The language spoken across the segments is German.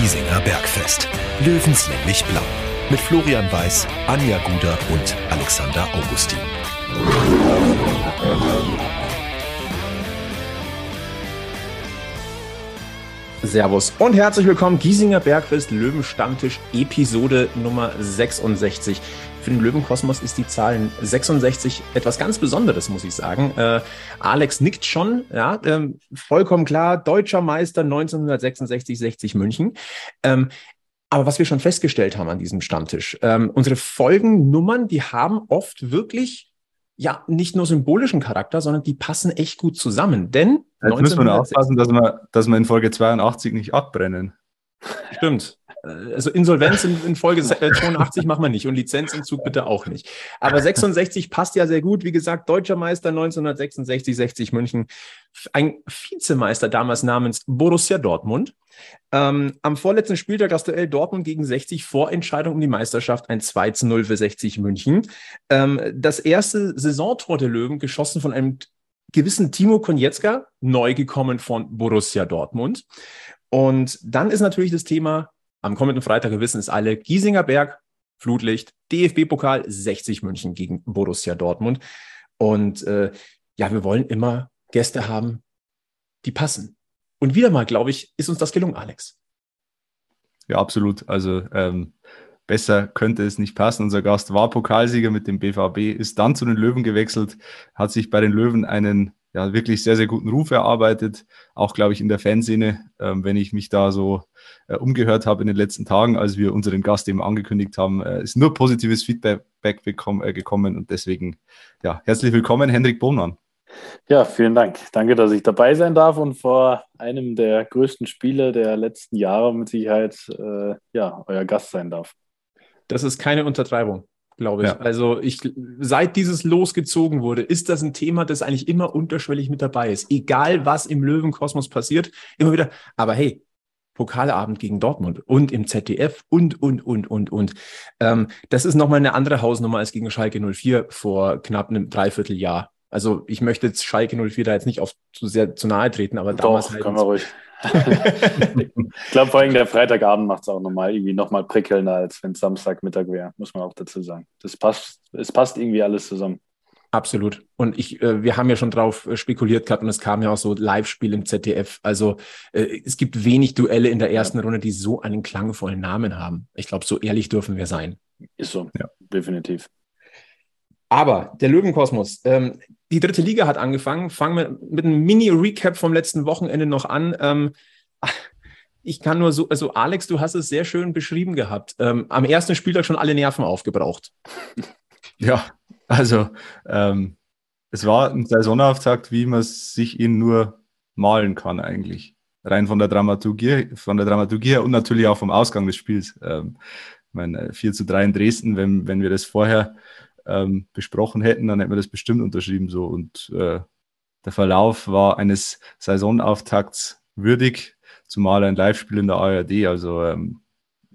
Giesinger Bergfest. Löwenslänglich blau. Mit Florian Weiß, Anja Guder und Alexander Augustin. Servus und herzlich willkommen. Giesinger Bergfest Löwenstammtisch Episode Nummer 66. Für den Löwenkosmos ist die Zahl 66 etwas ganz Besonderes, muss ich sagen. Äh, Alex nickt schon, ja, ähm, vollkommen klar, deutscher Meister 1966, 60 München. Ähm, aber was wir schon festgestellt haben an diesem Stammtisch, ähm, unsere Folgennummern, die haben oft wirklich ja nicht nur symbolischen Charakter, sondern die passen echt gut zusammen. Denn Jetzt müssen wir aufpassen, dass wir, dass wir in Folge 82 nicht abbrennen. Stimmt. Äh, also Insolvenz in, in Folge 82 machen wir nicht und Lizenzentzug bitte auch nicht. Aber 66 passt ja sehr gut. Wie gesagt, deutscher Meister 1966, 60 München. Ein Vizemeister damals namens Borussia Dortmund. Ähm, am vorletzten Spieltag das Duell Dortmund gegen 60 Vorentscheidung um die Meisterschaft ein 2 zu 0 für 60 München. Ähm, das erste Saisontor der Löwen geschossen von einem gewissen Timo Konietzka, neu gekommen von Borussia Dortmund. Und dann ist natürlich das Thema am kommenden Freitag, wir wissen es alle, Giesinger Berg, Flutlicht, DFB-Pokal 60 München gegen Borussia Dortmund. Und äh, ja, wir wollen immer Gäste haben, die passen. Und wieder mal, glaube ich, ist uns das gelungen, Alex. Ja, absolut. Also ähm, besser könnte es nicht passen. Unser Gast war Pokalsieger mit dem BVB, ist dann zu den Löwen gewechselt, hat sich bei den Löwen einen ja, wirklich sehr, sehr guten Ruf erarbeitet. Auch, glaube ich, in der Fanszene, ähm, wenn ich mich da so äh, umgehört habe in den letzten Tagen, als wir unseren Gast eben angekündigt haben, äh, ist nur positives Feedback bekommen, äh, gekommen und deswegen, ja, herzlich willkommen, Hendrik Bohmann. Ja, vielen Dank. Danke, dass ich dabei sein darf und vor einem der größten Spiele der letzten Jahre mit Sicherheit, äh, ja, euer Gast sein darf. Das ist keine Untertreibung glaube ich. Ja. Also ich, seit dieses losgezogen wurde, ist das ein Thema, das eigentlich immer unterschwellig mit dabei ist. Egal was im Löwenkosmos passiert, immer wieder. Aber hey, Pokalabend gegen Dortmund und im ZDF und, und, und, und, und. Ähm, das ist nochmal eine andere Hausnummer als gegen Schalke 04 vor knapp einem Dreivierteljahr. Also ich möchte jetzt Schalke 04 da jetzt nicht auf zu sehr zu nahe treten, aber Doch, damals halt. Ich glaube, vor allem der Freitagabend macht es auch nochmal irgendwie nochmal prickelnder, als wenn es Samstagmittag wäre, muss man auch dazu sagen. Das passt, es passt irgendwie alles zusammen. Absolut. Und ich, äh, wir haben ja schon drauf äh, spekuliert gehabt und es kam ja auch so Live-Spiel im ZDF. Also äh, es gibt wenig Duelle in der ersten ja. Runde, die so einen klangvollen Namen haben. Ich glaube, so ehrlich dürfen wir sein. Ist so, ja, definitiv. Aber der Löwenkosmos, ähm, die dritte Liga hat angefangen. Fangen wir mit einem Mini-Recap vom letzten Wochenende noch an. Ähm, ich kann nur so, also Alex, du hast es sehr schön beschrieben gehabt. Ähm, am ersten Spieltag schon alle Nerven aufgebraucht. Ja, also ähm, es war ein Saisonauftakt, wie man sich ihn nur malen kann eigentlich. Rein von der Dramaturgie, von der Dramaturgie her und natürlich auch vom Ausgang des Spiels. Ähm, ich meine, 4 zu 3 in Dresden, wenn, wenn wir das vorher ähm, besprochen hätten, dann hätten wir das bestimmt unterschrieben so. Und äh, der Verlauf war eines Saisonauftakts würdig, zumal ein Live-Spiel in der ARD. Also ähm,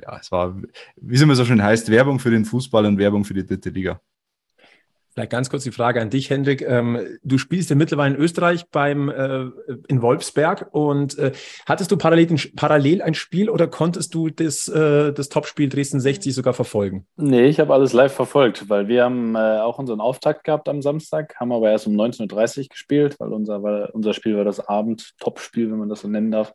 ja, es war, wie es immer so schön heißt, Werbung für den Fußball und Werbung für die dritte Liga. Vielleicht ganz kurz die Frage an dich, Hendrik. Ähm, du spielst ja mittlerweile in Österreich beim äh, in Wolfsberg und äh, hattest du parallel, parallel ein Spiel oder konntest du das, äh, das Topspiel Dresden 60 sogar verfolgen? Nee, ich habe alles live verfolgt, weil wir haben äh, auch unseren Auftakt gehabt am Samstag, haben aber erst um 19.30 Uhr gespielt, weil unser, weil unser Spiel war das Abend-Topspiel, wenn man das so nennen darf.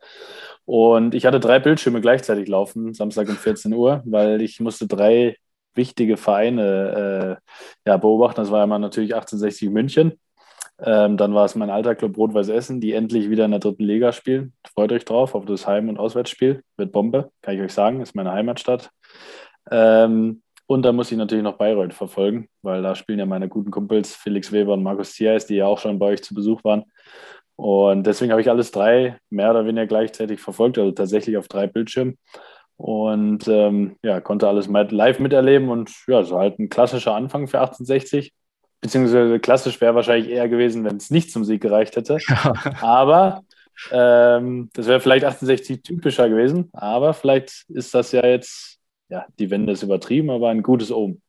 Und ich hatte drei Bildschirme gleichzeitig laufen, Samstag um 14 Uhr, weil ich musste drei wichtige Vereine äh, ja, beobachten. Das war einmal natürlich 1860 München. Ähm, dann war es mein alter Club Rot-Weiß Essen, die endlich wieder in der dritten Liga spielen. Freut euch drauf auf das Heim- und Auswärtsspiel. Wird Bombe, kann ich euch sagen. Ist meine Heimatstadt. Ähm, und da muss ich natürlich noch Bayreuth verfolgen, weil da spielen ja meine guten Kumpels Felix Weber und Markus Thiers, die ja auch schon bei euch zu Besuch waren. Und deswegen habe ich alles drei mehr oder weniger gleichzeitig verfolgt, also tatsächlich auf drei Bildschirmen und ähm, ja, konnte alles live miterleben und ja, so halt ein klassischer Anfang für 1860. Beziehungsweise klassisch wäre wahrscheinlich eher gewesen, wenn es nicht zum Sieg gereicht hätte. Ja. Aber ähm, das wäre vielleicht 1860 typischer gewesen. Aber vielleicht ist das ja jetzt, ja, die Wende ist übertrieben, aber ein gutes Omen.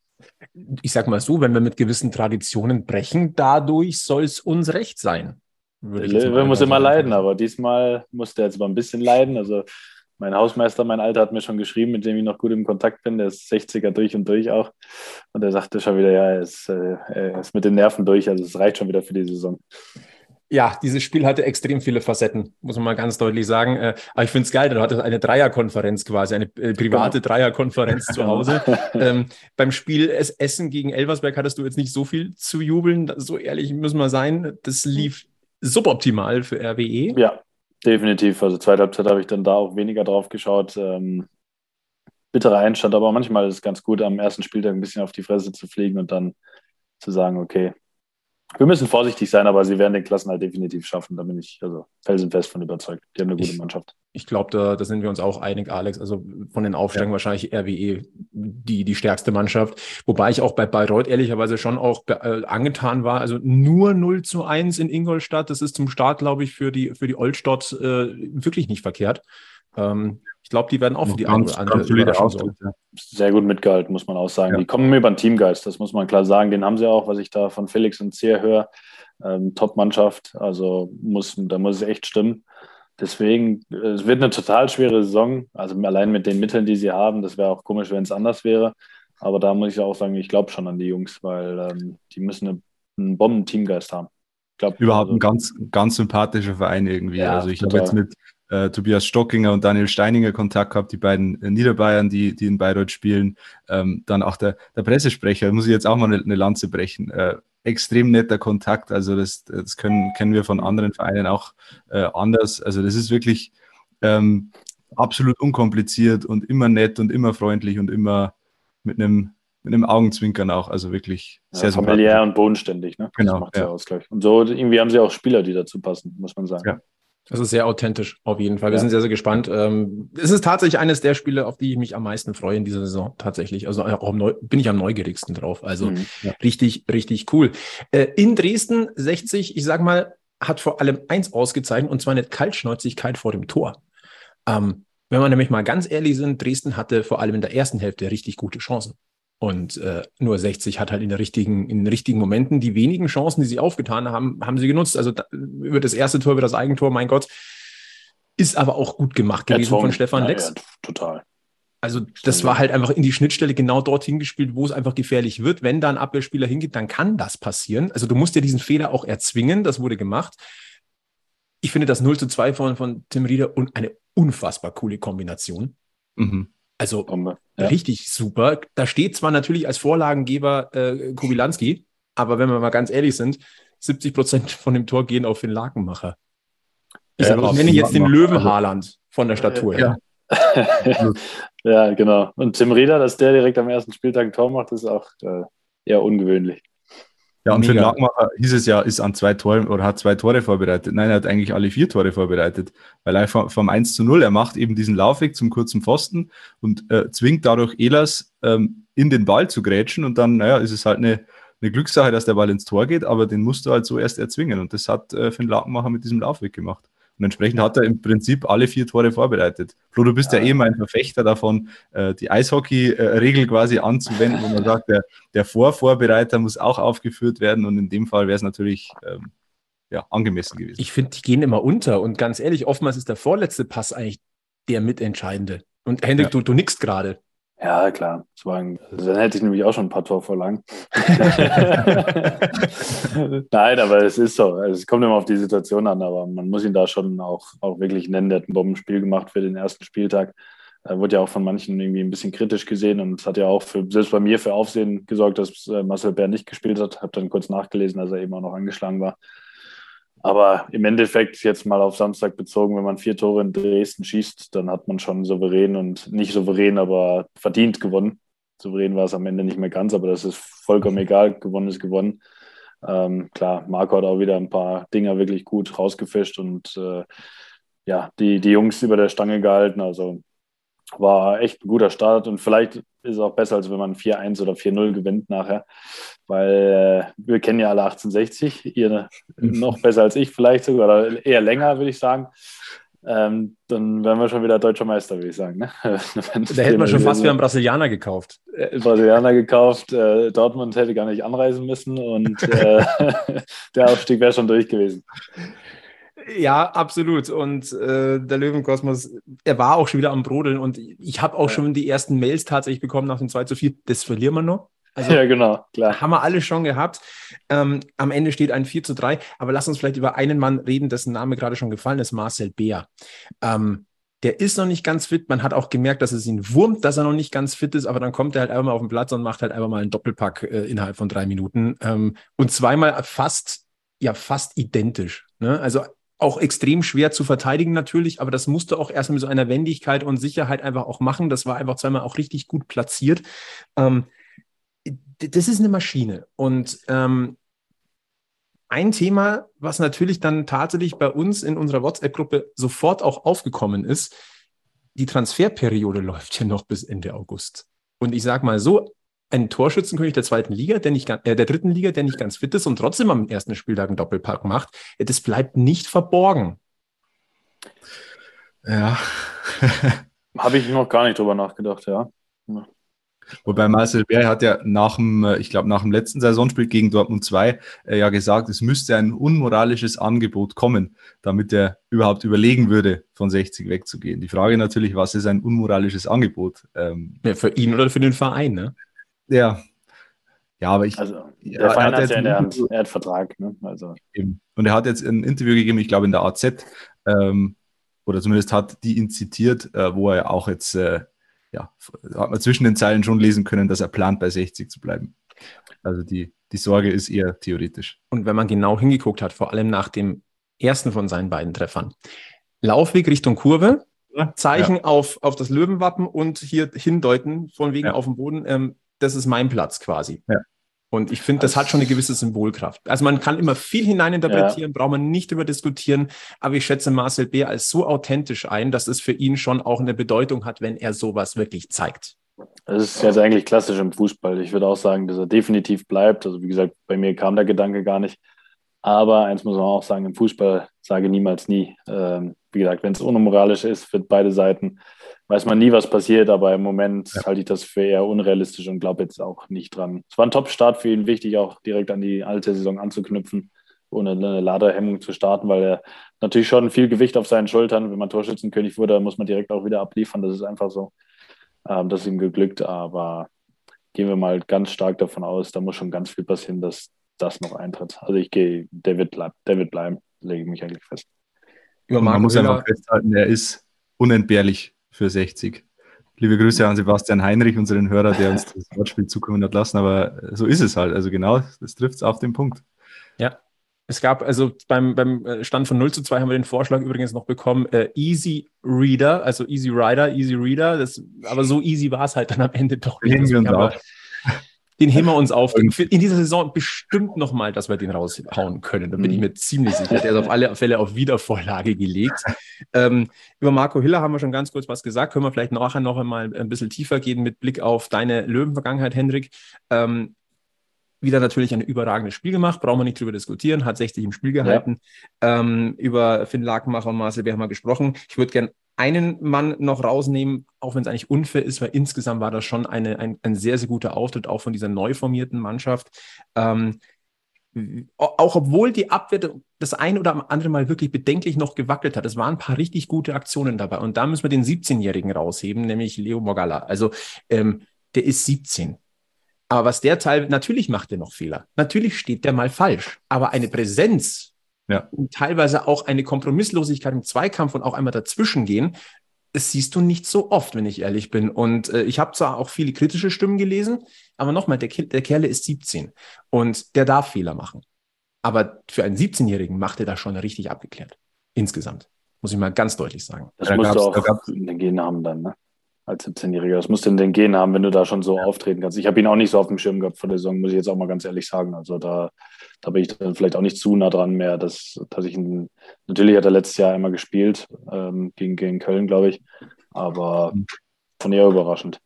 Ich sag mal so, wenn wir mit gewissen Traditionen brechen, dadurch soll es uns recht sein. Wir muss immer leiden, aber diesmal musste er jetzt mal ein bisschen leiden. Also mein Hausmeister, mein Alter, hat mir schon geschrieben, mit dem ich noch gut im Kontakt bin. Der ist 60er durch und durch auch. Und er sagte schon wieder, ja, er ist, äh, er ist mit den Nerven durch. Also es reicht schon wieder für die Saison. Ja, dieses Spiel hatte extrem viele Facetten, muss man mal ganz deutlich sagen. Äh, aber ich finde es geil, du hattest eine Dreierkonferenz quasi, eine äh, private genau. Dreierkonferenz zu Hause. ähm, beim Spiel Essen gegen Elversberg hattest du jetzt nicht so viel zu jubeln, so ehrlich müssen wir sein. Das lief suboptimal für RWE. Ja, definitiv. Also zweite Halbzeit habe ich dann da auch weniger drauf geschaut. Ähm, bitterer Einstand, aber manchmal ist es ganz gut, am ersten Spieltag ein bisschen auf die Fresse zu fliegen und dann zu sagen, okay, wir müssen vorsichtig sein, aber sie werden den Klassen halt definitiv schaffen. Da bin ich also felsenfest von überzeugt. Die haben eine gute Mannschaft. Ich glaube, da, da sind wir uns auch einig, Alex. Also von den Aufsteigern ja. wahrscheinlich RWE die, die stärkste Mannschaft. Wobei ich auch bei Bayreuth ehrlicherweise schon auch äh, angetan war. Also nur 0 zu 1 in Ingolstadt. Das ist zum Start, glaube ich, für die, für die Oldstadt äh, wirklich nicht verkehrt. Ähm, ich glaube, die werden auch für die ganz, eine andere Überraschung Sehr gut mitgehalten, muss man auch sagen. Ja. Die kommen mir über den Teamgeist, das muss man klar sagen. Den haben sie auch, was ich da von Felix und Zier höre. Ähm, Top-Mannschaft, also muss, da muss es echt stimmen. Deswegen, es wird eine total schwere Saison. Also allein mit den Mitteln, die sie haben, das wäre auch komisch, wenn es anders wäre. Aber da muss ich auch sagen, ich glaube schon an die Jungs, weil ähm, die müssen eine, einen Bomben-Teamgeist haben. Glaub, Überhaupt also, ein ganz, ganz sympathischer Verein irgendwie. Ja, also ich habe jetzt mit, äh, Tobias Stockinger und Daniel Steininger Kontakt gehabt, die beiden äh, Niederbayern, die, die in Bayreuth spielen. Ähm, dann auch der, der Pressesprecher, muss ich jetzt auch mal eine, eine Lanze brechen. Äh, extrem netter Kontakt, also das, das können, kennen wir von anderen Vereinen auch äh, anders. Also das ist wirklich ähm, absolut unkompliziert und immer nett und immer freundlich und immer mit einem mit einem Augenzwinkern auch, also wirklich sehr ja, familiär und bodenständig, ne? Genau. Das macht ja. aus, Und so irgendwie haben sie auch Spieler, die dazu passen, muss man sagen. Ja. Das ist sehr authentisch, auf jeden Fall. Wir ja. sind sehr, sehr gespannt. Ähm, es ist tatsächlich eines der Spiele, auf die ich mich am meisten freue in dieser Saison, tatsächlich. Also auch Neu bin ich am neugierigsten drauf. Also mhm, ja. richtig, richtig cool. Äh, in Dresden 60, ich sag mal, hat vor allem eins ausgezeichnet, und zwar eine Kaltschnäuzigkeit vor dem Tor. Ähm, wenn wir nämlich mal ganz ehrlich sind, Dresden hatte vor allem in der ersten Hälfte richtig gute Chancen. Und äh, nur 60 hat halt in, der richtigen, in den richtigen Momenten die wenigen Chancen, die sie aufgetan haben, haben sie genutzt. Also da, über das erste Tor, über das Eigentor, mein Gott, ist aber auch gut gemacht gewesen von Stefan ja, Lex. Ja, total. Also das war halt einfach in die Schnittstelle genau dorthin gespielt, wo es einfach gefährlich wird. Wenn da ein Abwehrspieler hingeht, dann kann das passieren. Also du musst ja diesen Fehler auch erzwingen. Das wurde gemacht. Ich finde das 0 zu 2 von, von Tim Rieder und eine unfassbar coole Kombination. Mhm. Also ja. richtig super. Da steht zwar natürlich als Vorlagengeber äh, Kubilanski, aber wenn wir mal ganz ehrlich sind, 70 Prozent von dem Tor gehen auf den Lakenmacher. Ich, ja, ich nenne jetzt den Löwen Haaland von der Statur. Ja. ja, genau. Und Tim Rieder, dass der direkt am ersten Spieltag ein Tor macht, ist auch äh, eher ungewöhnlich. Ja, und Mega. für den Langmacher hieß es ja, ist an zwei Tore oder hat zwei Tore vorbereitet. Nein, er hat eigentlich alle vier Tore vorbereitet, weil er vom, vom 1 zu 0, er macht eben diesen Laufweg zum kurzen Pfosten und äh, zwingt dadurch Elas ähm, in den Ball zu grätschen und dann, naja, ist es halt eine, eine Glückssache, dass der Ball ins Tor geht, aber den musst du halt so erst erzwingen und das hat äh, Finn Lakenmacher mit diesem Laufweg gemacht. Und entsprechend hat er im Prinzip alle vier Tore vorbereitet. Flo, du bist ja, ja eh mal ein Verfechter davon, äh, die Eishockey-Regel quasi anzuwenden, wo man sagt, der, der Vorvorbereiter muss auch aufgeführt werden und in dem Fall wäre es natürlich ähm, ja, angemessen gewesen. Ich finde, die gehen immer unter und ganz ehrlich, oftmals ist der vorletzte Pass eigentlich der mitentscheidende. Und Hendrik, ja. du, du nickst gerade. Ja, klar. Ein, also dann hätte ich nämlich auch schon ein paar Torvorlagen. Nein, aber es ist so. Also es kommt immer auf die Situation an, aber man muss ihn da schon auch, auch wirklich nennen. Der hat ein Bombenspiel gemacht für den ersten Spieltag. Er wurde ja auch von manchen irgendwie ein bisschen kritisch gesehen und es hat ja auch für, selbst bei mir für Aufsehen gesorgt, dass äh, Marcel Bär nicht gespielt hat. Habe dann kurz nachgelesen, dass er eben auch noch angeschlagen war. Aber im Endeffekt jetzt mal auf Samstag bezogen, wenn man vier Tore in Dresden schießt, dann hat man schon souverän und nicht souverän, aber verdient gewonnen. Souverän war es am Ende nicht mehr ganz, aber das ist vollkommen egal. Gewonnen ist gewonnen. Ähm, klar, Marco hat auch wieder ein paar Dinger wirklich gut rausgefischt und äh, ja, die, die Jungs über der Stange gehalten. Also war echt ein guter Start und vielleicht ist es auch besser, als wenn man 4-1 oder 4-0 gewinnt nachher, weil äh, wir kennen ja alle 1860, ihr noch besser als ich vielleicht sogar, oder eher länger, würde ich sagen. Ähm, dann wären wir schon wieder deutscher Meister, würde ich sagen. Ne? da hätten wir schon fast wie einen Brasilianer gekauft. Äh, Brasilianer gekauft, äh, Dortmund hätte gar nicht anreisen müssen und äh, der Aufstieg wäre schon durch gewesen. Ja, absolut. Und äh, der Löwenkosmos, er war auch schon wieder am Brodeln und ich habe auch ja. schon die ersten Mails tatsächlich bekommen nach dem 2 zu 4. Das verlieren wir noch. Also, ja, genau, klar. Haben wir alle schon gehabt. Ähm, am Ende steht ein 4 zu 3. Aber lass uns vielleicht über einen Mann reden, dessen Name gerade schon gefallen ist, Marcel Beer. Ähm, der ist noch nicht ganz fit. Man hat auch gemerkt, dass es ihn wurmt, dass er noch nicht ganz fit ist, aber dann kommt er halt einfach mal auf den Platz und macht halt einfach mal einen Doppelpack äh, innerhalb von drei Minuten. Ähm, und zweimal fast, ja, fast identisch. Ne? Also auch extrem schwer zu verteidigen natürlich, aber das musste auch erst mit so einer Wendigkeit und Sicherheit einfach auch machen. Das war einfach zweimal auch richtig gut platziert. Ähm, das ist eine Maschine. Und ähm, ein Thema, was natürlich dann tatsächlich bei uns in unserer WhatsApp-Gruppe sofort auch aufgekommen ist, die Transferperiode läuft ja noch bis Ende August. Und ich sage mal so, ein Torschützenkönig der zweiten Liga, der nicht äh, der dritten Liga, der nicht ganz fit ist und trotzdem am ersten Spieltag einen Doppelpack macht, das bleibt nicht verborgen. Ja. Habe ich noch gar nicht drüber nachgedacht, ja. Wobei Marcel Bär hat ja nach dem, äh, ich glaube, nach dem letzten Saisonspiel gegen Dortmund 2 äh, ja gesagt, es müsste ein unmoralisches Angebot kommen, damit er überhaupt überlegen würde, von 60 wegzugehen. Die Frage natürlich, was ist ein unmoralisches Angebot? Ähm, ja, für ihn oder für den Verein, ne? Ja. Ja, aber ich. Also, der ja, Verein hat ja in der Hand, er hat Vertrag, ne? Also. Eben. Und er hat jetzt ein Interview gegeben, ich glaube in der AZ, ähm, oder zumindest hat die ihn zitiert, äh, wo er auch jetzt äh, ja, hat man zwischen den Zeilen schon lesen können, dass er plant, bei 60 zu bleiben. Also die, die Sorge ist eher theoretisch. Und wenn man genau hingeguckt hat, vor allem nach dem ersten von seinen beiden Treffern, Laufweg Richtung Kurve, Zeichen ja. auf, auf das Löwenwappen und hier hindeuten, von wegen ja. auf dem Boden, ähm, das ist mein Platz quasi. Ja. Und ich finde, das hat schon eine gewisse Symbolkraft. Also man kann immer viel hineininterpretieren, ja. braucht man nicht über diskutieren. Aber ich schätze Marcel B. als so authentisch ein, dass es für ihn schon auch eine Bedeutung hat, wenn er sowas wirklich zeigt. Das ist jetzt eigentlich klassisch im Fußball. Ich würde auch sagen, dass er definitiv bleibt. Also wie gesagt, bei mir kam der Gedanke gar nicht. Aber eins muss man auch sagen, im Fußball sage niemals nie. Ähm, wie gesagt, wenn es unmoralisch ist für beide Seiten, weiß man nie, was passiert, aber im Moment ja. halte ich das für eher unrealistisch und glaube jetzt auch nicht dran. Es war ein Top-Start für ihn, wichtig auch direkt an die alte Saison anzuknüpfen, ohne eine Laderhemmung zu starten, weil er natürlich schon viel Gewicht auf seinen Schultern, wenn man Torschützenkönig wurde, muss man direkt auch wieder abliefern, das ist einfach so. Ähm, das ist ihm geglückt, aber gehen wir mal ganz stark davon aus, da muss schon ganz viel passieren, dass das noch eintritt. Also ich gehe, der wird, bleib, der wird bleiben, lege ich mich eigentlich fest. man muss einfach festhalten, er ist unentbehrlich für 60. Liebe Grüße an Sebastian Heinrich, unseren Hörer, der uns das Wortspiel zukommen hat lassen. Aber so ist es halt. Also genau, das trifft es auf den Punkt. Ja. Es gab also beim, beim äh, Stand von 0 zu 2 haben wir den Vorschlag übrigens noch bekommen, äh, Easy Reader, also Easy Rider, Easy Reader. Das, aber so easy war es halt dann am Ende doch nicht. Wir uns auch den heben wir uns auf. in dieser Saison bestimmt nochmal, dass wir den raushauen können. Da bin ich mhm. mir ziemlich sicher. Der ist auf alle Fälle auf Wiedervorlage gelegt. Ähm, über Marco Hiller haben wir schon ganz kurz was gesagt. Können wir vielleicht nachher noch einmal ein bisschen tiefer gehen mit Blick auf deine Löwenvergangenheit, Hendrik. Ähm, wieder natürlich ein überragendes Spiel gemacht, brauchen wir nicht drüber diskutieren, hat 60 im Spiel gehalten. Ja. Ähm, über Finn Lakenmacher und Marcel, wir haben mal gesprochen. Ich würde gerne einen Mann noch rausnehmen, auch wenn es eigentlich unfair ist, weil insgesamt war das schon eine, ein, ein sehr, sehr guter Auftritt, auch von dieser neu formierten Mannschaft. Ähm, auch obwohl die Abwehr das ein oder andere Mal wirklich bedenklich noch gewackelt hat. Es waren ein paar richtig gute Aktionen dabei. Und da müssen wir den 17-Jährigen rausheben, nämlich Leo Morgalla. Also ähm, der ist 17. Aber was der Teil, natürlich macht er noch Fehler. Natürlich steht der mal falsch. Aber eine Präsenz ja. Und teilweise auch eine Kompromisslosigkeit im Zweikampf und auch einmal dazwischen gehen. Das siehst du nicht so oft, wenn ich ehrlich bin. Und äh, ich habe zwar auch viele kritische Stimmen gelesen, aber nochmal, der, der Kerle ist 17 und der darf Fehler machen. Aber für einen 17-Jährigen macht er das schon richtig abgeklärt. Insgesamt. Muss ich mal ganz deutlich sagen. Das da musst du auch in den Gen haben dann, ne? Als 17-Jähriger. Das musst du in den Gen haben, wenn du da schon so auftreten kannst. Ich habe ihn auch nicht so auf dem Schirm gehabt vor der Saison, muss ich jetzt auch mal ganz ehrlich sagen. Also da da bin ich dann vielleicht auch nicht zu nah dran mehr, dass, dass ich ihn, natürlich hat er letztes Jahr einmal gespielt, ähm, gegen, gegen Köln, glaube ich, aber von eher überraschend.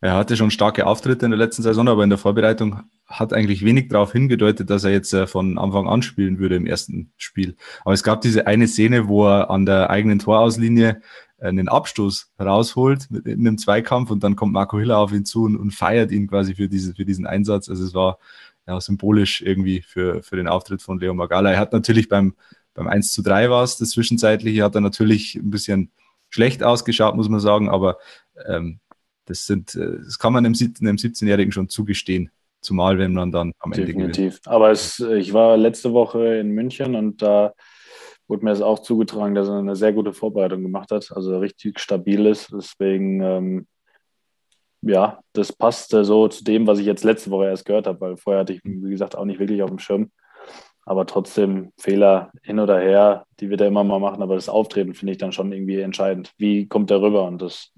Er hatte schon starke Auftritte in der letzten Saison, aber in der Vorbereitung hat eigentlich wenig darauf hingedeutet, dass er jetzt äh, von Anfang an spielen würde im ersten Spiel. Aber es gab diese eine Szene, wo er an der eigenen Torauslinie einen Abstoß rausholt in einem Zweikampf und dann kommt Marco Hiller auf ihn zu und, und feiert ihn quasi für, diese, für diesen Einsatz. Also es war ja, symbolisch irgendwie für, für den Auftritt von Leo Magala. Er hat natürlich beim, beim 1 zu 3 war es, das Zwischenzeitliche hat er natürlich ein bisschen schlecht ausgeschaut, muss man sagen, aber ähm, das sind, äh, das kann man einem, einem 17-Jährigen schon zugestehen. Zumal, wenn man dann am Ende Definitiv. gewinnt. Aber es, ich war letzte Woche in München und da wurde mir es auch zugetragen, dass er eine sehr gute Vorbereitung gemacht hat, also richtig stabil ist. Deswegen, ähm, ja, das passte so zu dem, was ich jetzt letzte Woche erst gehört habe, weil vorher hatte ich, wie gesagt, auch nicht wirklich auf dem Schirm. Aber trotzdem Fehler hin oder her, die wird er immer mal machen, aber das Auftreten finde ich dann schon irgendwie entscheidend. Wie kommt er rüber? Und das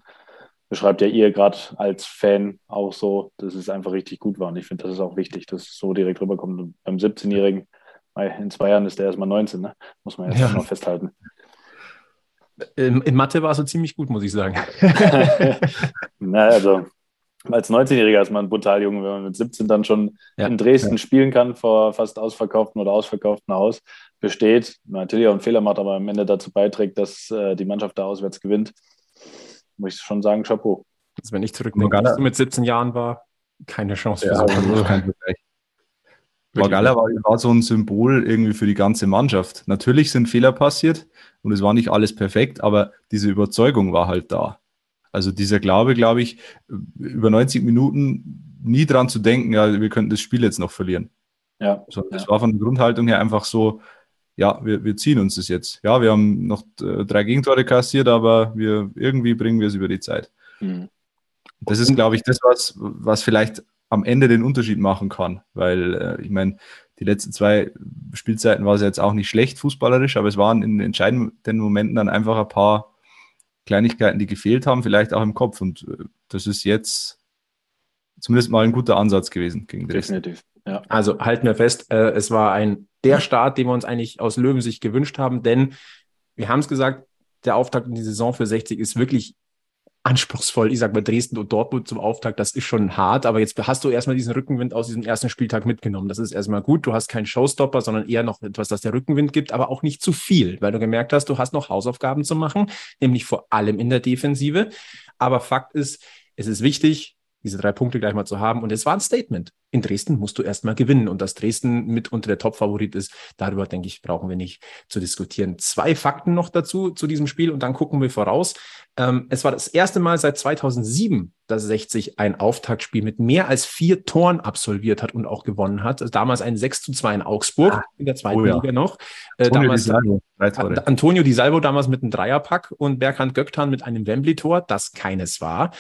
beschreibt ja ihr gerade als Fan auch so, dass es einfach richtig gut war. Und ich finde, das ist auch wichtig, dass es so direkt rüberkommt. Und beim 17-Jährigen, in zwei Jahren ist der erstmal 19, ne? muss man jetzt ja. noch festhalten. In, in Mathe war es so ziemlich gut, muss ich sagen. Na, also als 19-Jähriger ist man brutal jung, wenn man mit 17 dann schon ja. in Dresden ja. spielen kann, vor fast ausverkauften oder ausverkauften Haus, besteht, natürlich auch einen Fehler macht, aber am Ende dazu beiträgt, dass äh, die Mannschaft da auswärts gewinnt muss ich schon sagen, Chapeau. Also wenn ich zurückdenke, als du mit 17 Jahren war, keine Chance für ja, so Morgalla war, war so ein Symbol irgendwie für die ganze Mannschaft. Natürlich sind Fehler passiert und es war nicht alles perfekt, aber diese Überzeugung war halt da. Also dieser Glaube, glaube ich, über 90 Minuten nie dran zu denken, ja, wir könnten das Spiel jetzt noch verlieren. Ja. So, das ja. war von der Grundhaltung her einfach so, ja, wir, wir ziehen uns das jetzt. Ja, wir haben noch äh, drei Gegentore kassiert, aber wir irgendwie bringen wir es über die Zeit. Mhm. Das ist, glaube ich, das, was, was vielleicht am Ende den Unterschied machen kann, weil äh, ich meine, die letzten zwei Spielzeiten war es jetzt auch nicht schlecht fußballerisch, aber es waren in entscheidenden Momenten dann einfach ein paar Kleinigkeiten, die gefehlt haben, vielleicht auch im Kopf. Und äh, das ist jetzt zumindest mal ein guter Ansatz gewesen gegen Dresden. Definitiv. Ja. Also halten wir fest, äh, es war ein der Start, den wir uns eigentlich aus Löwensicht gewünscht haben, denn wir haben es gesagt, der Auftakt in die Saison für 60 ist wirklich anspruchsvoll. Ich sage mal Dresden und Dortmund zum Auftakt, das ist schon hart, aber jetzt hast du erstmal diesen Rückenwind aus diesem ersten Spieltag mitgenommen. Das ist erstmal gut. Du hast keinen Showstopper, sondern eher noch etwas, das der Rückenwind gibt, aber auch nicht zu viel, weil du gemerkt hast, du hast noch Hausaufgaben zu machen, nämlich vor allem in der Defensive. Aber Fakt ist, es ist wichtig, diese drei Punkte gleich mal zu haben. Und es war ein Statement. In Dresden musst du erstmal gewinnen. Und dass Dresden mit unter der Top-Favorit ist, darüber, denke ich, brauchen wir nicht zu diskutieren. Zwei Fakten noch dazu, zu diesem Spiel. Und dann gucken wir voraus. Ähm, es war das erste Mal seit 2007, dass 60 ein Auftaktspiel mit mehr als vier Toren absolviert hat und auch gewonnen hat. Also damals ein 6 zu 2 in Augsburg, ah, in der zweiten oh ja. Liga noch. Äh, Antonio damals, Di Salvo, Antonio Di Salvo damals mit einem Dreierpack und Berghand Göktan mit einem Wembley-Tor, das keines war.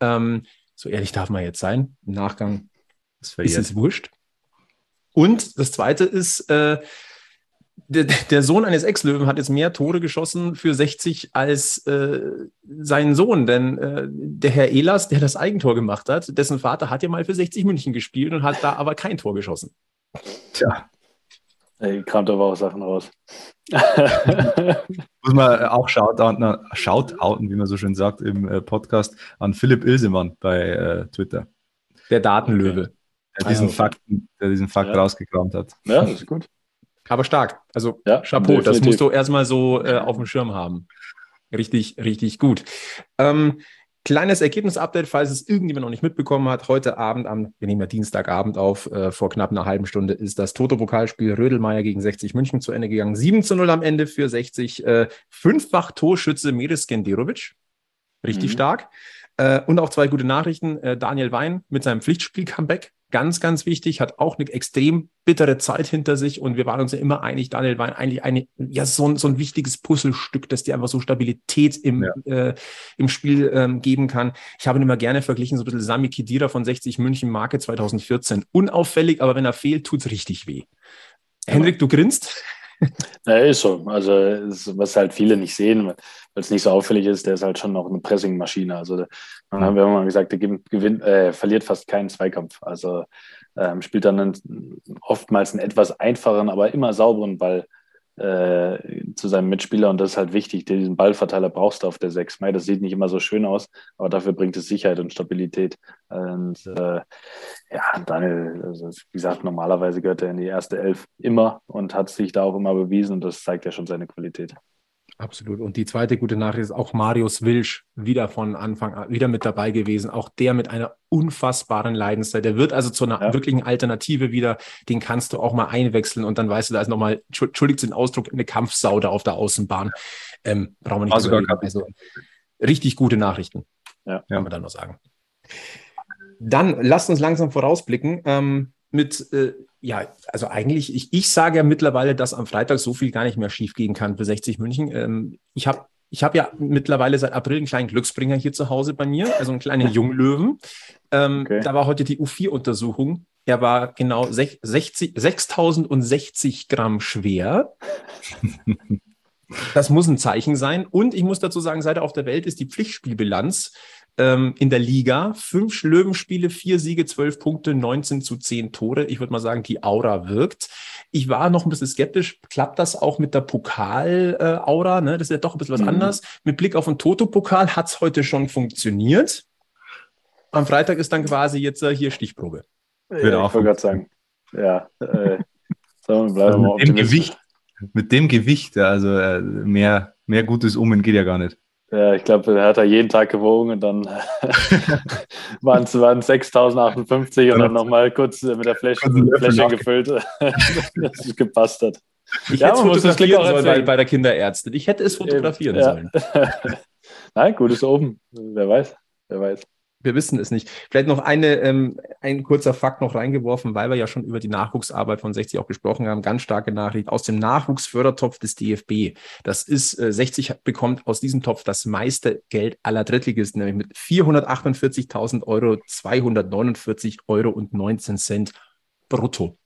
Ähm, so ehrlich darf man jetzt sein. Im Nachgang ist es wurscht. Und das Zweite ist, äh, der, der, Sohn eines Ex-Löwen hat jetzt mehr Tore geschossen für 60 als äh, sein Sohn. Denn äh, der Herr Elas, der das Eigentor gemacht hat, dessen Vater hat ja mal für 60 München gespielt und hat da aber kein Tor geschossen. Tja, Ey, kramt aber auch Sachen raus. Muss man auch shoutouten, shoutouten, wie man so schön sagt im äh, Podcast, an Philipp Ilsemann bei äh, Twitter. Der Datenlöwe. Der diesen, also, Fakt, der diesen Fakt ja. rausgekramt hat. Ja, das ist gut. Aber stark. Also ja, Chapeau, definitiv. das musst du erstmal so äh, auf dem Schirm haben. Richtig, richtig gut. Ähm, Kleines Ergebnis-Update, falls es irgendjemand noch nicht mitbekommen hat. Heute Abend, am, wir nehmen ja Dienstagabend auf, äh, vor knapp einer halben Stunde ist das Toto-Pokalspiel Rödelmeier gegen 60 München zu Ende gegangen. 7 zu 0 am Ende für 60. Äh, fünffach Torschütze Miris Genderovic. Richtig mhm. stark. Äh, und auch zwei gute Nachrichten. Äh, Daniel Wein mit seinem Pflichtspiel-Comeback ganz, ganz wichtig, hat auch eine extrem bittere Zeit hinter sich und wir waren uns ja immer einig, Daniel war eigentlich eine, ja, so ein, so ein wichtiges Puzzlestück, das dir einfach so Stabilität im, ja. äh, im Spiel ähm, geben kann. Ich habe ihn immer gerne verglichen, so ein bisschen Sami Khedira von 60 München Marke 2014. Unauffällig, aber wenn er fehlt, tut's richtig weh. Ja. Henrik, du grinst? Ja, ist so. Also, was halt viele nicht sehen, weil es nicht so auffällig ist, der ist halt schon noch eine Pressing-Maschine. Also, dann haben wir mal gesagt, der gewinnt, äh, verliert fast keinen Zweikampf. Also, ähm, spielt dann einen, oftmals einen etwas einfacheren, aber immer sauberen Ball äh, zu seinem Mitspieler und das ist halt wichtig. Diesen Ballverteiler brauchst du auf der 6. Mai, das sieht nicht immer so schön aus, aber dafür bringt es Sicherheit und Stabilität. Und äh, ja, Daniel, also wie gesagt, normalerweise gehört er in die erste Elf immer und hat sich da auch immer bewiesen und das zeigt ja schon seine Qualität. Absolut. Und die zweite gute Nachricht ist auch Marius Wilsch wieder von Anfang an wieder mit dabei gewesen. Auch der mit einer unfassbaren Leidenszeit. Der wird also zu einer ja. wirklichen Alternative wieder. Den kannst du auch mal einwechseln und dann weißt du, da ist nochmal, entschuldigt den Ausdruck, eine Kampfsau da auf der Außenbahn. Ähm, brauchen wir nicht also, also richtig gute Nachrichten. Ja. Kann man dann noch sagen. Dann lasst uns langsam vorausblicken. Ähm, mit, äh, ja, also eigentlich, ich, ich sage ja mittlerweile, dass am Freitag so viel gar nicht mehr schief gehen kann für 60 München. Ähm, ich habe ich hab ja mittlerweile seit April einen kleinen Glücksbringer hier zu Hause bei mir, also einen kleinen Junglöwen. Ähm, okay. Da war heute die U4-Untersuchung. Er war genau 6060 Gramm schwer. Das muss ein Zeichen sein. Und ich muss dazu sagen, seit er auf der Welt ist, die Pflichtspielbilanz ähm, in der Liga. Fünf Löwenspiele, vier Siege, zwölf Punkte, 19 zu 10 Tore. Ich würde mal sagen, die Aura wirkt. Ich war noch ein bisschen skeptisch. Klappt das auch mit der Pokal-Aura? Ne? Das ist ja doch ein bisschen was mhm. anderes. Mit Blick auf den Toto-Pokal hat es heute schon funktioniert. Am Freitag ist dann quasi jetzt äh, hier Stichprobe. Ja, ich wollte gerade sagen. Ja, äh, so, bleiben also mit, dem Gewicht, mit dem Gewicht, also äh, mehr, mehr gutes Omen geht ja gar nicht. Ja, ich glaube, er hat da jeden Tag gewogen und dann waren es 6058 und dann nochmal kurz mit der Fläche, Fläche gefüllt, dass es gepasst hat. Ich ja, hätte es fotografieren sollen bei, bei, der Kinderärztin. Ich hätte es fotografieren ja. sollen. Nein, gutes oben. Wer weiß, wer weiß. Wir wissen es nicht. Vielleicht noch eine, ähm, ein kurzer Fakt noch reingeworfen, weil wir ja schon über die Nachwuchsarbeit von 60 auch gesprochen haben. Ganz starke Nachricht aus dem Nachwuchsfördertopf des DFB. Das ist, äh, 60 bekommt aus diesem Topf das meiste Geld aller Drittligisten, nämlich mit 448.000 Euro, 249 Euro und 19 Cent brutto.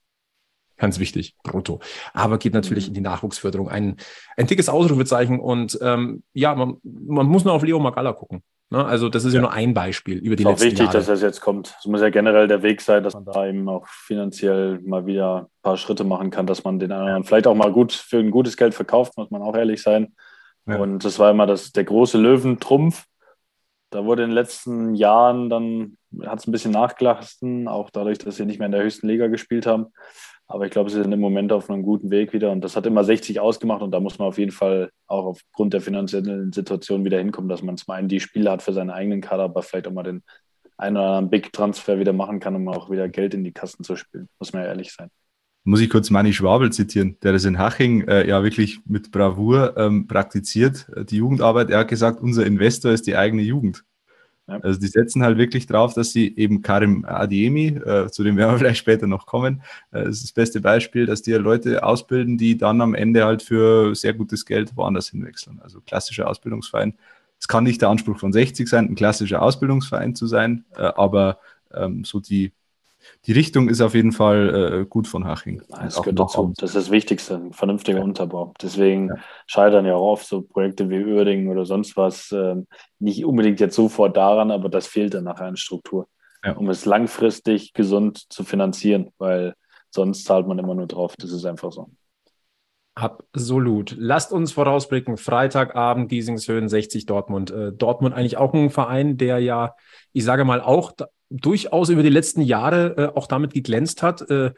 Ganz wichtig, brutto. Aber geht natürlich in die Nachwuchsförderung. Ein, ein dickes Ausrufezeichen. Und ähm, ja, man, man muss nur auf Leo Magalla gucken. Ne? Also das ist ja. ja, nur ein Beispiel über die ist letzten auch wichtig, Jahre. dass das jetzt kommt. Es muss ja generell der Weg sein, dass man da eben auch finanziell mal wieder ein paar Schritte machen kann, dass man den anderen vielleicht auch mal gut für ein gutes Geld verkauft, muss man auch ehrlich sein. Ja. Und das war immer das, der große Löwentrumpf. Da wurde in den letzten Jahren dann, hat es ein bisschen nachgelassen, auch dadurch, dass sie nicht mehr in der höchsten Liga gespielt haben. Aber ich glaube, sie sind im Moment auf einem guten Weg wieder. Und das hat immer 60 ausgemacht. Und da muss man auf jeden Fall auch aufgrund der finanziellen Situation wieder hinkommen, dass man zum einen die Spiele hat für seinen eigenen Kader, aber vielleicht auch mal den einen oder anderen Big-Transfer wieder machen kann, um auch wieder Geld in die Kassen zu spielen. Muss man ja ehrlich sein. Muss ich kurz Manni Schwabel zitieren, der das in Haching äh, ja wirklich mit Bravour ähm, praktiziert, die Jugendarbeit. Er hat gesagt, unser Investor ist die eigene Jugend. Also die setzen halt wirklich drauf, dass sie eben Karim Adiemi, äh, zu dem werden wir vielleicht später noch kommen, äh, ist das beste Beispiel, dass die Leute ausbilden, die dann am Ende halt für sehr gutes Geld woanders hinwechseln. Also klassischer Ausbildungsverein. Es kann nicht der Anspruch von 60 sein, ein klassischer Ausbildungsverein zu sein, äh, aber ähm, so die die Richtung ist auf jeden Fall äh, gut von Haching. Das gehört dazu. Das ist das Wichtigste, ein vernünftiger ja. Unterbau. Deswegen ja. scheitern ja auch oft so Projekte wie Uerdingen oder sonst was äh, nicht unbedingt jetzt sofort daran, aber das fehlt dann nachher an Struktur, ja. um es langfristig gesund zu finanzieren, weil sonst zahlt man immer nur drauf. Das ist einfach so. Absolut. Lasst uns vorausblicken. Freitagabend, Giesingshöhen, 60 Dortmund. Äh, Dortmund eigentlich auch ein Verein, der ja, ich sage mal, auch durchaus über die letzten Jahre äh, auch damit geglänzt hat, äh,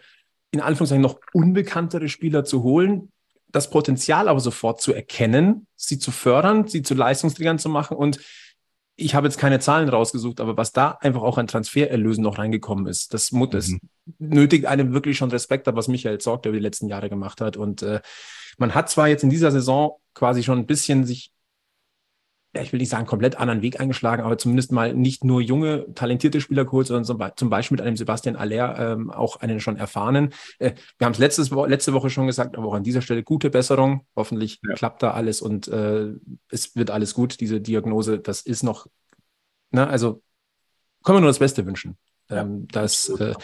in Anführungszeichen noch unbekanntere Spieler zu holen, das Potenzial aber sofort zu erkennen, sie zu fördern, sie zu Leistungsträgern zu machen. Und ich habe jetzt keine Zahlen rausgesucht, aber was da einfach auch an Transfererlösen noch reingekommen ist, das, mhm. das nötigt einem wirklich schon Respekt ab, was Michael Zorg über die letzten Jahre gemacht hat. Und äh, man hat zwar jetzt in dieser Saison quasi schon ein bisschen sich ja, ich will nicht sagen, komplett anderen Weg eingeschlagen, aber zumindest mal nicht nur junge, talentierte Spieler geholt, sondern zum Beispiel mit einem Sebastian Aller ähm, auch einen schon erfahrenen. Äh, wir haben es letzte Woche schon gesagt, aber auch an dieser Stelle gute Besserung. Hoffentlich ja. klappt da alles und äh, es wird alles gut. Diese Diagnose, das ist noch, na, ne, also können wir nur das Beste wünschen. Ja, ähm, das äh,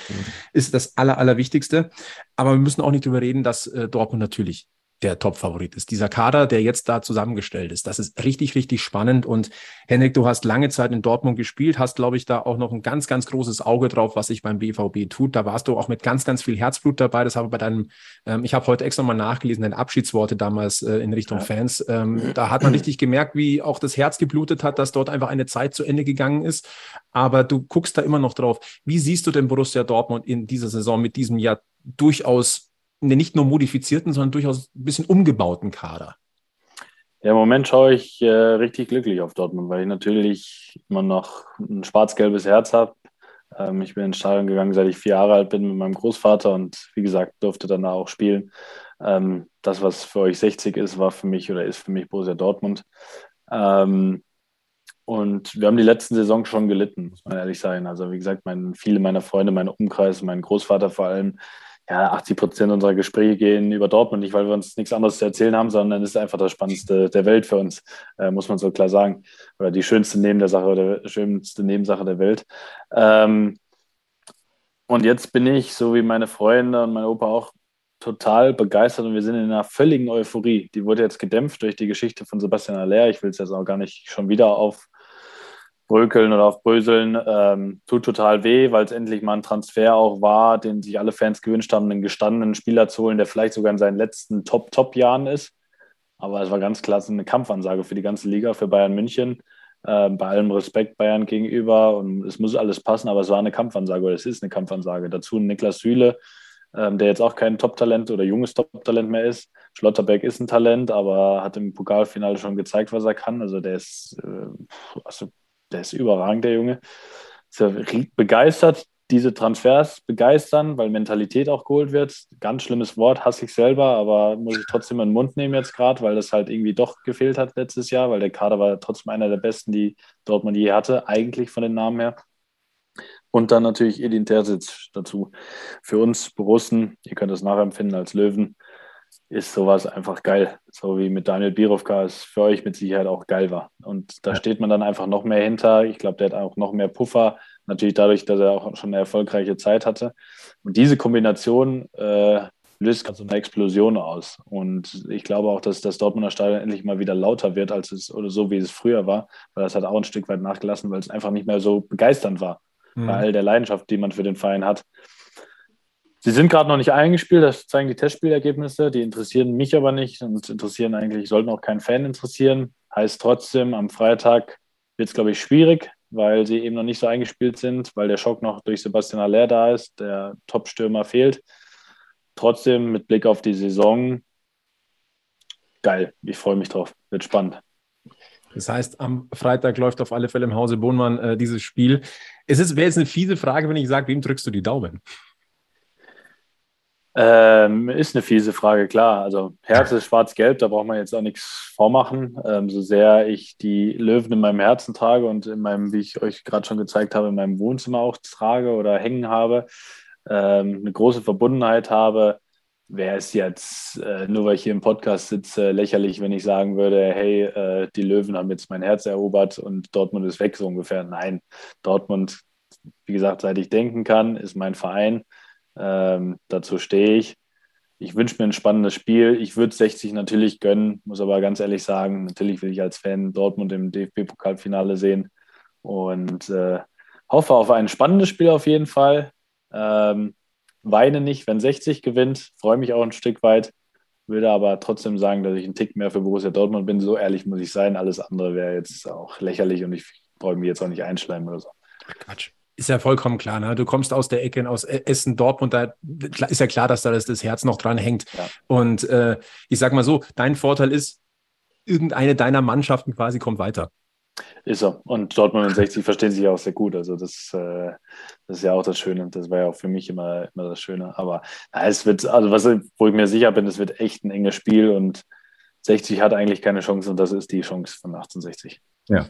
ist das Aller, Allerwichtigste. Aber wir müssen auch nicht darüber reden, dass äh, Dortmund natürlich der Top-Favorit ist. Dieser Kader, der jetzt da zusammengestellt ist, das ist richtig, richtig spannend. Und Henrik, du hast lange Zeit in Dortmund gespielt, hast, glaube ich, da auch noch ein ganz, ganz großes Auge drauf, was sich beim BVB tut. Da warst du auch mit ganz, ganz viel Herzblut dabei. Das habe bei deinem, ähm, ich habe heute extra mal nachgelesen, deine Abschiedsworte damals äh, in Richtung ja. Fans. Ähm, da hat man richtig gemerkt, wie auch das Herz geblutet hat, dass dort einfach eine Zeit zu Ende gegangen ist. Aber du guckst da immer noch drauf. Wie siehst du denn Borussia Dortmund in dieser Saison mit diesem Jahr durchaus nicht nur modifizierten, sondern durchaus ein bisschen umgebauten Kader. Ja, im Moment schaue ich äh, richtig glücklich auf Dortmund, weil ich natürlich immer noch ein schwarz-gelbes Herz habe. Ähm, ich bin ins Stadion gegangen, seit ich vier Jahre alt bin mit meinem Großvater und wie gesagt, durfte dann auch spielen. Ähm, das, was für euch 60 ist, war für mich oder ist für mich Borussia Dortmund. Ähm, und wir haben die letzten Saison schon gelitten, muss man ehrlich sein. Also wie gesagt, mein, viele meiner Freunde, mein Umkreis, mein Großvater vor allem, ja, 80 Prozent unserer Gespräche gehen über Dortmund, nicht weil wir uns nichts anderes zu erzählen haben, sondern es ist einfach das Spannendste der Welt für uns, äh, muss man so klar sagen. Oder die schönste Neben der Sache oder schönste Nebensache der Welt. Ähm, und jetzt bin ich, so wie meine Freunde und mein Opa auch, total begeistert und wir sind in einer völligen Euphorie. Die wurde jetzt gedämpft durch die Geschichte von Sebastian Aller. Ich will es jetzt auch gar nicht schon wieder auf brökeln oder auf Bröseln. Ähm, tut total weh, weil es endlich mal ein Transfer auch war, den sich alle Fans gewünscht haben, einen gestandenen Spieler zu holen, der vielleicht sogar in seinen letzten Top-Top-Jahren ist. Aber es war ganz klar eine Kampfansage für die ganze Liga, für Bayern München. Äh, bei allem Respekt Bayern gegenüber und es muss alles passen, aber es war eine Kampfansage oder es ist eine Kampfansage. Dazu Niklas Süle, ähm, der jetzt auch kein Top-Talent oder junges Top-Talent mehr ist. Schlotterbeck ist ein Talent, aber hat im Pokalfinale schon gezeigt, was er kann. Also der ist, äh, also der ist überragend, der Junge. Ist ja begeistert, diese Transfers begeistern, weil Mentalität auch geholt wird. Ganz schlimmes Wort, hasse ich selber, aber muss ich trotzdem in den Mund nehmen jetzt gerade, weil das halt irgendwie doch gefehlt hat letztes Jahr, weil der Kader war trotzdem einer der besten, die Dortmund je hatte, eigentlich von den Namen her. Und dann natürlich Edin Terzic dazu. Für uns Borussen, ihr könnt das nachempfinden als Löwen, ist sowas einfach geil. So wie mit Daniel Birovka es für euch mit Sicherheit auch geil war. Und da steht man dann einfach noch mehr hinter. Ich glaube, der hat auch noch mehr Puffer. Natürlich dadurch, dass er auch schon eine erfolgreiche Zeit hatte. Und diese Kombination äh, löst also eine Explosion aus. Und ich glaube auch, dass das Dortmunder Stadion endlich mal wieder lauter wird, als es oder so wie es früher war, weil das hat auch ein Stück weit nachgelassen, weil es einfach nicht mehr so begeisternd war. Mhm. Bei all der Leidenschaft, die man für den Verein hat. Sie sind gerade noch nicht eingespielt, das zeigen die Testspielergebnisse, die interessieren mich aber nicht und interessieren eigentlich, sollten auch keinen Fan interessieren. Heißt trotzdem, am Freitag wird es, glaube ich, schwierig, weil sie eben noch nicht so eingespielt sind, weil der Schock noch durch Sebastian Aller da ist, der Top-Stürmer fehlt. Trotzdem mit Blick auf die Saison, geil, ich freue mich drauf, wird spannend. Das heißt, am Freitag läuft auf alle Fälle im Hause Bohnmann äh, dieses Spiel. Es wäre jetzt eine fiese Frage, wenn ich sage, wem drückst du die Daumen? Ähm, ist eine fiese Frage, klar. Also Herz ist schwarz-gelb, da braucht man jetzt auch nichts vormachen. Ähm, so sehr ich die Löwen in meinem Herzen trage und in meinem, wie ich euch gerade schon gezeigt habe, in meinem Wohnzimmer auch trage oder hängen habe, ähm, eine große Verbundenheit habe, wäre es jetzt, äh, nur weil ich hier im Podcast sitze, lächerlich, wenn ich sagen würde, hey, äh, die Löwen haben jetzt mein Herz erobert und Dortmund ist weg, so ungefähr. Nein, Dortmund, wie gesagt, seit ich denken kann, ist mein Verein. Ähm, dazu stehe ich. Ich wünsche mir ein spannendes Spiel. Ich würde 60 natürlich gönnen, muss aber ganz ehrlich sagen, natürlich will ich als Fan Dortmund im DFB-Pokalfinale sehen und äh, hoffe auf ein spannendes Spiel auf jeden Fall. Ähm, weine nicht, wenn 60 gewinnt, freue mich auch ein Stück weit, würde aber trotzdem sagen, dass ich ein Tick mehr für Borussia Dortmund bin. So ehrlich muss ich sein. Alles andere wäre jetzt auch lächerlich und ich brauche mich jetzt auch nicht einschleimen oder so. Quatsch ist ja vollkommen klar. Ne? Du kommst aus der Ecke aus e- Essen, Dortmund, da ist ja klar, dass da das, das Herz noch dran hängt. Ja. Und äh, ich sag mal so, dein Vorteil ist, irgendeine deiner Mannschaften quasi kommt weiter. Ist so. Und Dortmund und 60 verstehen sich auch sehr gut. Also das, äh, das ist ja auch das Schöne. Das war ja auch für mich immer, immer das Schöne. Aber na, es wird, also was, wo ich mir sicher bin, es wird echt ein enges Spiel und 60 hat eigentlich keine Chance und das ist die Chance von 1860. Ja,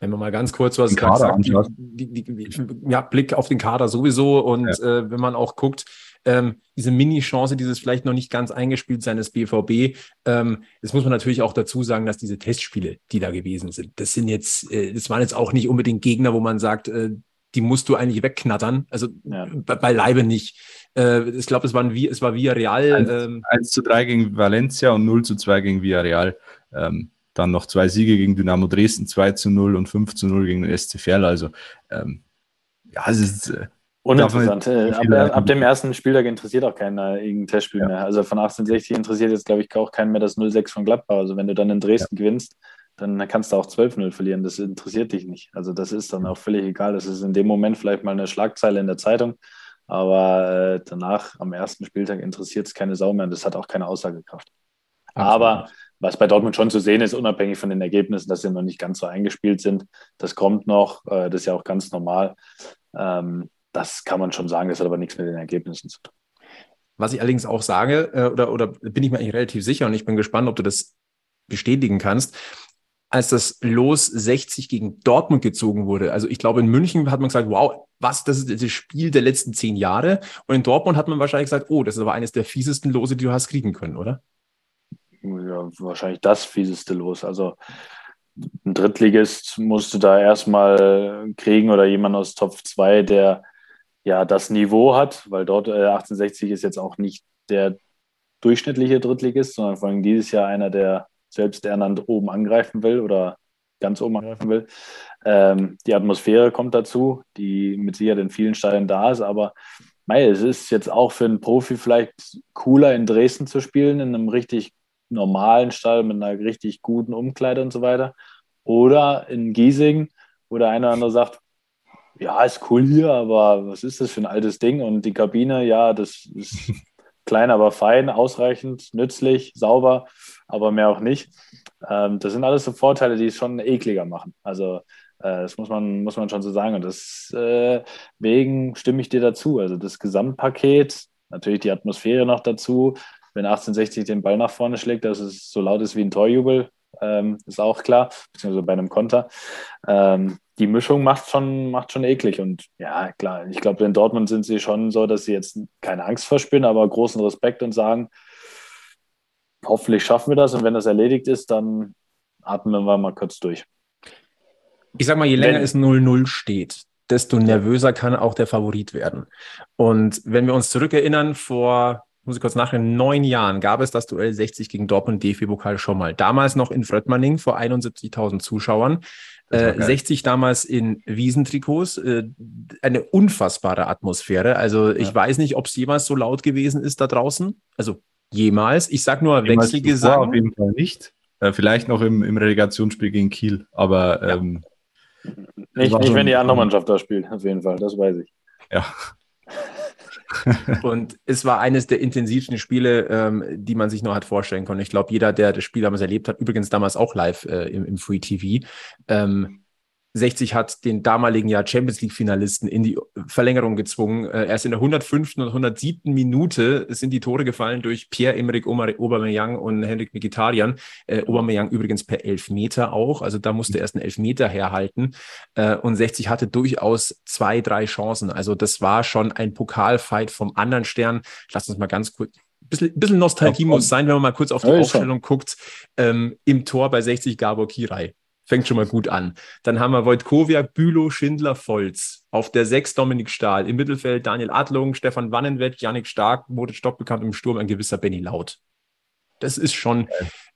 wenn man mal ganz kurz was sagt, die, die, die, ja, Blick auf den Kader sowieso und ja. äh, wenn man auch guckt, ähm, diese Mini-Chance, dieses vielleicht noch nicht ganz eingespielt sein des BVB, ähm, das muss man natürlich auch dazu sagen, dass diese Testspiele, die da gewesen sind, das sind jetzt, äh, das waren jetzt auch nicht unbedingt Gegner, wo man sagt, äh, die musst du eigentlich wegknattern. Also ja. bei, beileibe nicht. Äh, ich glaube, es, es war Villarreal. 1, ähm, 1 zu 3 gegen Valencia und 0 zu 2 gegen Villarreal. Ähm, dann noch zwei Siege gegen Dynamo Dresden, 2 zu 0 und 5 zu 0 gegen den SC Verl. Also, ähm, ja, es ist. Äh, Uninteressant. Äh, ab, ab, dem ersten Spieltag interessiert auch keiner irgendein Testspiel ja. mehr. Also von 1860 interessiert jetzt, glaube ich, auch keinen mehr das 0-6 von Gladbach. Also wenn du dann in Dresden ja. gewinnst, dann kannst du auch 12-0 verlieren. Das interessiert dich nicht. Also das ist dann auch völlig egal. Das ist in dem Moment vielleicht mal eine Schlagzeile in der Zeitung. Aber äh, danach, am ersten Spieltag, interessiert es keine Sau mehr und das hat auch keine Aussagekraft. Absolut. Aber was bei Dortmund schon zu sehen ist, unabhängig von den Ergebnissen, dass sie noch nicht ganz so eingespielt sind. Das kommt noch, äh, das ist ja auch ganz normal. Ähm, das kann man schon sagen, das hat aber nichts mit den Ergebnissen zu tun. Was ich allerdings auch sage, äh, oder, oder bin ich mir eigentlich relativ sicher und ich bin gespannt, ob du das bestätigen kannst, als das Los 60 gegen Dortmund gezogen wurde. Also ich glaube, in München hat man gesagt, wow, was, das ist das Spiel der letzten zehn Jahre. Und in Dortmund hat man wahrscheinlich gesagt, oh, das ist aber eines der fiesesten Lose, die du hast kriegen können, oder? Ja, wahrscheinlich das fieseste Los. Also ein Drittligist musst du da erstmal kriegen oder jemand aus Top 2, der ja das Niveau hat, weil dort äh, 1860 ist jetzt auch nicht der durchschnittliche Drittligist, sondern vor allem dieses Jahr einer, der selbst ernannt oben angreifen will oder ganz oben angreifen will. Ähm, die Atmosphäre kommt dazu, die mit Sicherheit in vielen Stadien da ist, aber mei, es ist jetzt auch für einen Profi vielleicht cooler in Dresden zu spielen, in einem richtig normalen Stall mit einer richtig guten Umkleide und so weiter. Oder in Giesing, wo der eine oder andere sagt, ja, ist cool hier, aber was ist das für ein altes Ding? Und die Kabine, ja, das ist klein, aber fein, ausreichend, nützlich, sauber, aber mehr auch nicht. Ähm, das sind alles so Vorteile, die es schon ekliger machen. Also äh, das muss man, muss man schon so sagen. Und deswegen äh, stimme ich dir dazu. Also das Gesamtpaket, natürlich die Atmosphäre noch dazu. Wenn 1860 den Ball nach vorne schlägt, dass es so laut ist wie ein Torjubel, ähm, ist auch klar, beziehungsweise bei einem Konter. Ähm, die Mischung macht schon, macht schon eklig. Und ja, klar, ich glaube, in Dortmund sind sie schon so, dass sie jetzt keine Angst verspüren, aber großen Respekt und sagen, hoffentlich schaffen wir das. Und wenn das erledigt ist, dann atmen wir mal kurz durch. Ich sag mal, je länger wenn, es 0-0 steht, desto nervöser kann auch der Favorit werden. Und wenn wir uns zurückerinnern, vor muss ich kurz nachher, neun Jahren gab es das Duell 60 gegen Dortmund DFB-Pokal schon mal. Damals noch in Fröttmanning vor 71.000 Zuschauern. Äh, 60 damals in Wiesentrikots. Äh, eine unfassbare Atmosphäre. Also ich ja. weiß nicht, ob es jemals so laut gewesen ist da draußen. Also jemals. Ich sag nur jemals Wechselgesang. Auf jeden Fall nicht. Äh, vielleicht noch im, im Relegationsspiel gegen Kiel, aber ja. ähm, nicht, nicht wenn die andere Mannschaft da spielt, auf jeden Fall, das weiß ich. Ja. und es war eines der intensivsten Spiele, ähm, die man sich noch hat vorstellen können. Ich glaube, jeder, der das Spiel damals erlebt hat, übrigens damals auch live äh, im, im, Free TV, ähm, 60 hat den damaligen Jahr Champions League Finalisten in die Verlängerung gezwungen. Äh, erst in der 105. und 107. Minute sind die Tore gefallen durch Pierre-Emerick Aubameyang und Henrik Mkhitaryan. Äh, Aubameyang übrigens per Elfmeter auch, also da musste er erst einen Elfmeter herhalten. Äh, und 60 hatte durchaus zwei, drei Chancen. Also das war schon ein Pokalfight vom anderen Stern. Lass uns mal ganz kurz bisschen, bisschen Nostalgie muss sein, wenn man mal kurz auf die ja, Aufstellung guckt. Ähm, Im Tor bei 60 Gabor Kirai fängt schon mal gut an. Dann haben wir Wojtkowiak, Bülow, Schindler, Volz. Auf der 6 Dominik Stahl. Im Mittelfeld Daniel Adlung, Stefan Wannenwett, Janik Stark, wurde stockbekannt im Sturm ein gewisser Benny Laut. Das ist schon,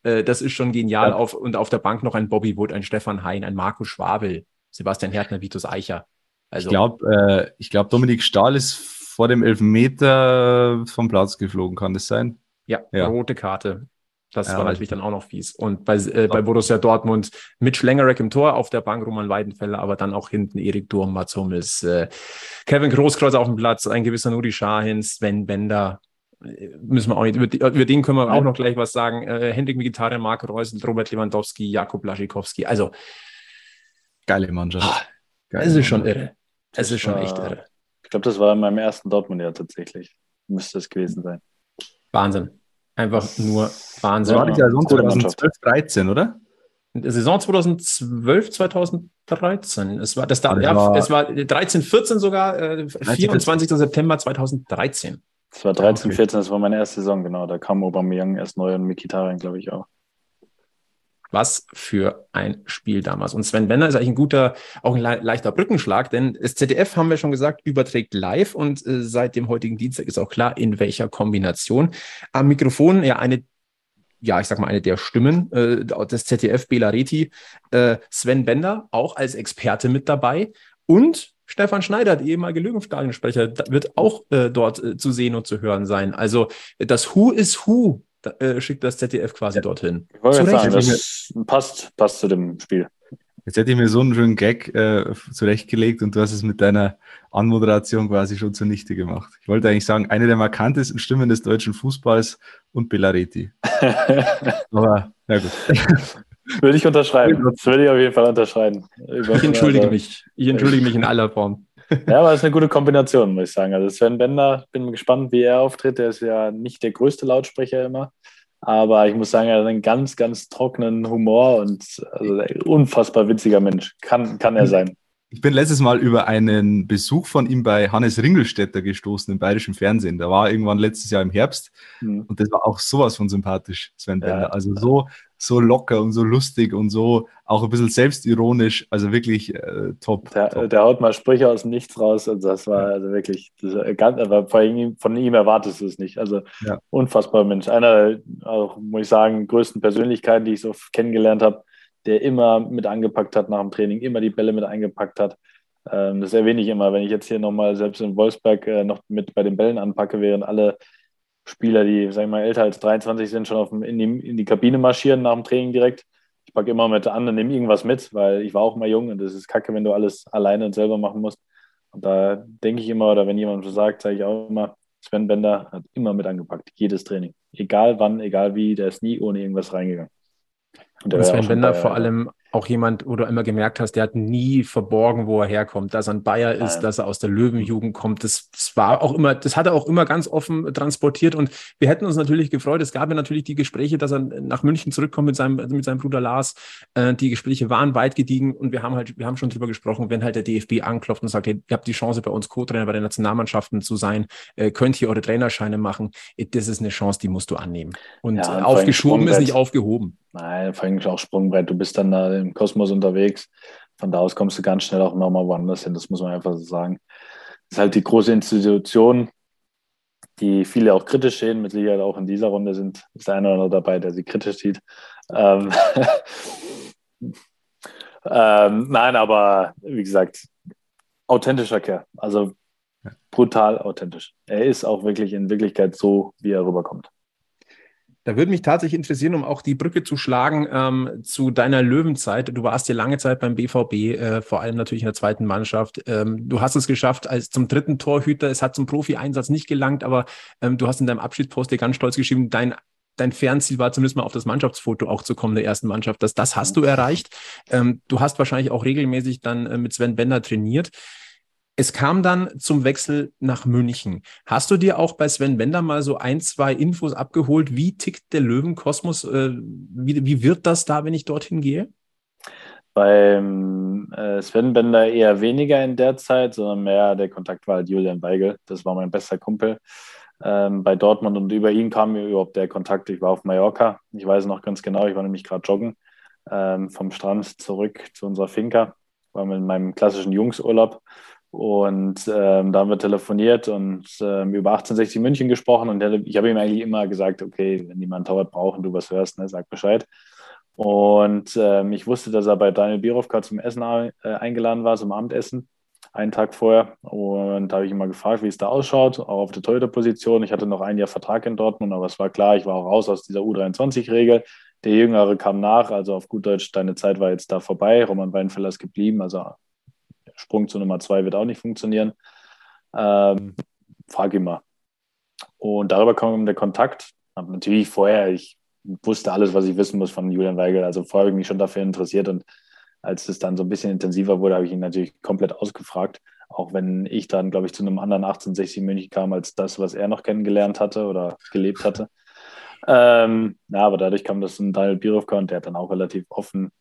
äh, das ist schon genial. Ja. Auf, und auf der Bank noch ein Bobby Wood, ein Stefan Hein, ein Marco Schwabel, Sebastian Härtner, Vitus Eicher. Also, ich glaube, äh, glaub, Dominik Stahl ist vor dem Elfmeter vom Platz geflogen, kann das sein? Ja, ja. rote Karte. Das ja, war natürlich dann auch noch fies. Und bei, äh, bei Borussia Dortmund mit Schlengerek im Tor, auf der Bank Roman Weidenfeller, aber dann auch hinten Erik Durm, Mats Hummels, äh, Kevin Großkreuz auf dem Platz, ein gewisser Nuri Sahin, Sven Bender. Äh, müssen wir auch nicht, über, über den können wir auch noch gleich was sagen. Äh, Hendrik Mkhitaryan, Marco Reusel, Robert Lewandowski, Jakub Laschikowski. Also, geile Mannschaft. Ah, geile es ist schon irre. Es ist schon echt irre. Ich glaube, das war in meinem ersten Dortmund-Jahr tatsächlich. Müsste es gewesen sein. Wahnsinn. Einfach nur Wahnsinn. Das war die Saison 2012, 13, oder? Saison 2012, 2013. Es war, das da, ja, war, es war 13, 14 sogar, äh, 24. September 2013. Es war 13, 14, das war meine erste Saison, genau. Da kam Aubameyang erst neu und Mikitarian, glaube ich, auch. Was für ein Spiel damals. Und Sven Benner ist eigentlich ein guter, auch ein le leichter Brückenschlag, denn das ZDF, haben wir schon gesagt, überträgt live und äh, seit dem heutigen Dienstag ist auch klar, in welcher Kombination. Am Mikrofon ja eine ja, ich sag mal, eine der Stimmen äh, des ZDF, Bela Reti, äh, Sven Bender, auch als Experte mit dabei. Und Stefan Schneider, der ehemalige Löwenstadionsprecher, wird auch äh, dort äh, zu sehen und zu hören sein. Also das Who is Who da, äh, schickt das ZDF quasi ja. dorthin. Ich wollte sagen, das passt, passt zu dem Spiel. Jetzt hätte ich mir so einen schönen Gag äh, zurechtgelegt und du hast es mit deiner Anmoderation quasi schon zunichte gemacht. Ich wollte eigentlich sagen, eine der markantesten Stimmen des deutschen Fußballs und Bellareti. Aber Na gut. würde ich unterschreiben. Das würde ich auf jeden Fall unterschreiben. Ich entschuldige also, mich. Ich entschuldige mich in aller Form. Ja, aber es ist eine gute Kombination, muss ich sagen. Also Sven Bender, bin gespannt, wie er auftritt. Er ist ja nicht der größte Lautsprecher immer. Aber ich muss sagen, er hat einen ganz, ganz trockenen Humor und also ein unfassbar witziger Mensch. Kann, kann er sein. Ich bin letztes Mal über einen Besuch von ihm bei Hannes Ringelstetter gestoßen im bayerischen Fernsehen. Da war irgendwann letztes Jahr im Herbst mhm. und das war auch sowas von sympathisch, Sven Bender. Ja. Also so, so locker und so lustig und so auch ein bisschen selbstironisch. Also wirklich äh, top, der, top. Der haut mal Sprüche aus dem Nichts raus und das war also wirklich, das ganz, aber von ihm, von ihm erwartest du es nicht. Also ja. unfassbar Mensch. Einer, auch muss ich sagen, größten Persönlichkeiten, die ich so kennengelernt habe der immer mit angepackt hat nach dem Training, immer die Bälle mit eingepackt hat. Ähm, das erwähne ich immer, wenn ich jetzt hier nochmal selbst in Wolfsberg äh, noch mit bei den Bällen anpacke, während alle Spieler, die, sag ich mal, älter als 23 sind, schon auf dem, in, die, in die Kabine marschieren nach dem Training direkt. Ich packe immer mit an und nehme irgendwas mit, weil ich war auch mal jung und es ist kacke, wenn du alles alleine und selber machen musst. Und da denke ich immer, oder wenn jemand so sagt, sage ich auch immer, Sven Bender hat immer mit angepackt, jedes Training. Egal wann, egal wie, der ist nie ohne irgendwas reingegangen. Und, und Sven Bender vor allem auch jemand, wo du immer gemerkt hast, der hat nie verborgen, wo er herkommt, dass er ein Bayer ist, Nein. dass er aus der Löwenjugend kommt. Das, das, war auch immer, das hat er auch immer ganz offen transportiert und wir hätten uns natürlich gefreut. Es gab ja natürlich die Gespräche, dass er nach München zurückkommt mit seinem, mit seinem Bruder Lars. Äh, die Gespräche waren weit gediegen und wir haben halt, wir haben schon drüber gesprochen, wenn halt der DFB anklopft und sagt, hey, ihr habt die Chance bei uns Co-Trainer bei den Nationalmannschaften zu sein, äh, könnt ihr eure Trainerscheine machen. Das ist eine Chance, die musst du annehmen. Und, ja, und aufgeschoben ist nicht aufgehoben. Nein, vor allem auch Sprungbrett. Du bist dann da im Kosmos unterwegs. Von da aus kommst du ganz schnell auch nochmal woanders hin. Das muss man einfach so sagen. Das ist halt die große Institution, die viele auch kritisch sehen. Mit Sicherheit auch in dieser Runde sind, ist der eine oder andere dabei, der sie kritisch sieht. Ähm, ähm, nein, aber wie gesagt, authentischer Kerl. Also brutal authentisch. Er ist auch wirklich in Wirklichkeit so, wie er rüberkommt. Da würde mich tatsächlich interessieren, um auch die Brücke zu schlagen ähm, zu deiner Löwenzeit. Du warst ja lange Zeit beim BVB, äh, vor allem natürlich in der zweiten Mannschaft. Ähm, du hast es geschafft als zum dritten Torhüter. Es hat zum Profi-Einsatz nicht gelangt, aber ähm, du hast in deinem Abschiedspost dir ganz stolz geschrieben, dein dein Fernziel war zumindest mal auf das Mannschaftsfoto auch zu kommen der ersten Mannschaft. Das, das hast du erreicht. Ähm, du hast wahrscheinlich auch regelmäßig dann äh, mit Sven Bender trainiert. Es kam dann zum Wechsel nach München. Hast du dir auch bei Sven Bender mal so ein, zwei Infos abgeholt? Wie tickt der Löwenkosmos? Äh, wie, wie wird das da, wenn ich dorthin gehe? Beim äh, Sven Bender eher weniger in der Zeit, sondern mehr der Kontakt war halt Julian Weigel. Das war mein bester Kumpel ähm, bei Dortmund und über ihn kam mir überhaupt der Kontakt. Ich war auf Mallorca. Ich weiß noch ganz genau, ich war nämlich gerade joggen ähm, vom Strand zurück zu unserer Finca. War mit meinem klassischen Jungsurlaub und ähm, da haben wir telefoniert und ähm, über 1860 München gesprochen. Und ich habe ihm eigentlich immer gesagt, okay, wenn jemand Torwart braucht und du was hörst, ne, sag Bescheid. Und ähm, ich wusste, dass er bei Daniel Birovka zum Essen äh, eingeladen war, zum Abendessen, einen Tag vorher. Und da habe ich ihn mal gefragt, wie es da ausschaut, auch auf der Torhüter-Position. Ich hatte noch ein Jahr Vertrag in Dortmund, aber es war klar, ich war auch raus aus dieser U23-Regel. Der Jüngere kam nach, also auf gut Deutsch, deine Zeit war jetzt da vorbei. Roman Weinfeller ist geblieben, also Sprung zu Nummer zwei wird auch nicht funktionieren. Ähm, frag mal. Und darüber kam der Kontakt. Hab natürlich vorher, ich wusste alles, was ich wissen muss von Julian Weigel. Also vorher habe ich mich schon dafür interessiert und als es dann so ein bisschen intensiver wurde, habe ich ihn natürlich komplett ausgefragt. Auch wenn ich dann, glaube ich, zu einem anderen 1860 München kam als das, was er noch kennengelernt hatte oder gelebt hatte. Ähm, ja, aber dadurch kam das ein Daniel Birovka und der hat dann auch relativ offen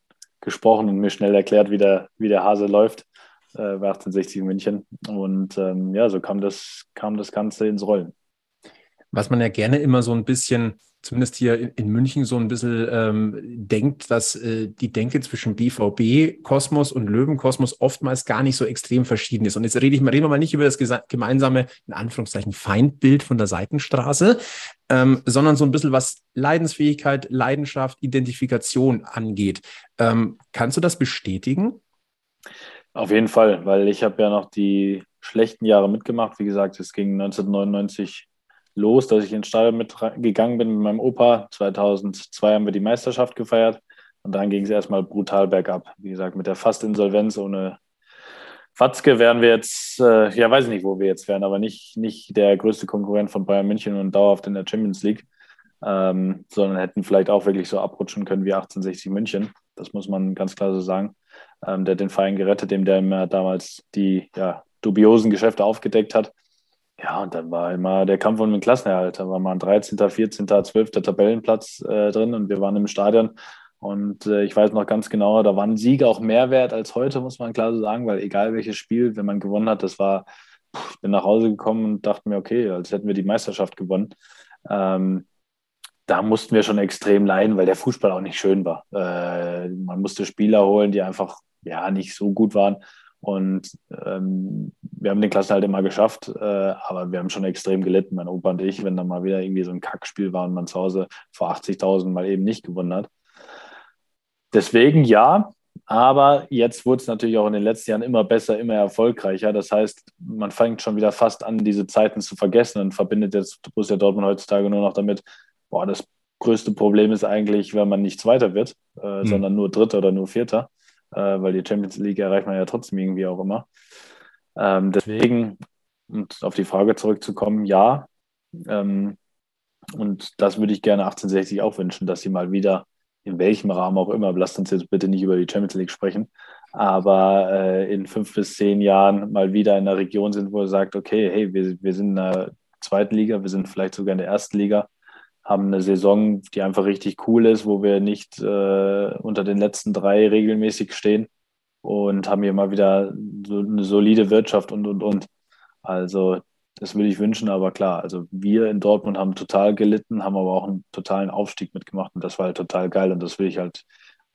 gesprochen und mir schnell erklärt, wie der, wie der Hase läuft äh, bei 1860 München. Und ähm, ja, so kam das, kam das Ganze ins Rollen. Was man ja gerne immer so ein bisschen, zumindest hier in München, so ein bisschen ähm, denkt, dass äh, die Denke zwischen BVB-Kosmos und Löwenkosmos oftmals gar nicht so extrem verschieden ist. Und jetzt rede ich mal, reden wir mal nicht über das gemeinsame, in Anführungszeichen, Feindbild von der Seitenstraße, ähm, sondern so ein bisschen was Leidensfähigkeit, Leidenschaft, Identifikation angeht. Ähm, kannst du das bestätigen? Auf jeden Fall, weil ich habe ja noch die schlechten Jahre mitgemacht. Wie gesagt, es ging 1999 los, dass ich ins Stadion mitgegangen bin mit meinem Opa. 2002 haben wir die Meisterschaft gefeiert und dann ging es erstmal brutal bergab. Wie gesagt, mit der Fast-Insolvenz ohne Fatzke wären wir jetzt, äh, ja, weiß nicht, wo wir jetzt wären, aber nicht, nicht der größte Konkurrent von Bayern München und dauerhaft in der Champions League. ähm, sondern hätten vielleicht auch wirklich so abrutschen können wie 1860 München. Das muss man ganz klar so sagen. Ähm, der den Verein gerettet, dem der damals die ja, dubiosen Geschäfte aufgedeckt hat. Ja, und dann war immer der Kampf um den Klassenerhalt. Da war mal ein 13., 14., 12. Tabellenplatz äh, drin und wir waren im Stadion. Und äh, ich weiß noch ganz genau, da waren Siege auch mehr wert als heute, muss man klar so sagen, weil egal welches Spiel, wenn man gewonnen hat, das war, ich bin nach Hause gekommen und dachte mir, okay, als hätten wir die Meisterschaft gewonnen. Ähm, da mussten wir schon extrem leiden, weil der Fußball auch nicht schön war. Äh, man musste Spieler holen, die einfach ja nicht so gut waren. Und ähm, wir haben den Klassen halt immer geschafft, äh, aber wir haben schon extrem gelitten, mein Opa und ich, wenn da mal wieder irgendwie so ein Kackspiel war und man zu Hause vor 80.000 mal eben nicht gewonnen hat. Deswegen ja, aber jetzt wurde es natürlich auch in den letzten Jahren immer besser, immer erfolgreicher. Das heißt, man fängt schon wieder fast an, diese Zeiten zu vergessen und verbindet jetzt Borussia Dortmund heutzutage nur noch damit, boah, das größte Problem ist eigentlich, wenn man nicht Zweiter wird, äh, mhm. sondern nur Dritter oder nur Vierter weil die Champions League erreicht man ja trotzdem irgendwie auch immer. Ähm, deswegen, und auf die Frage zurückzukommen, ja. Ähm, und das würde ich gerne 1860 auch wünschen, dass sie mal wieder, in welchem Rahmen auch immer, lasst uns jetzt bitte nicht über die Champions League sprechen, aber äh, in fünf bis zehn Jahren mal wieder in einer Region sind, wo er sagt, okay, hey, wir, wir sind in der zweiten Liga, wir sind vielleicht sogar in der ersten Liga haben eine Saison, die einfach richtig cool ist, wo wir nicht äh, unter den letzten drei regelmäßig stehen und haben hier mal wieder so eine solide Wirtschaft und, und, und. Also das würde ich wünschen, aber klar, also wir in Dortmund haben total gelitten, haben aber auch einen totalen Aufstieg mitgemacht und das war halt total geil und das will ich halt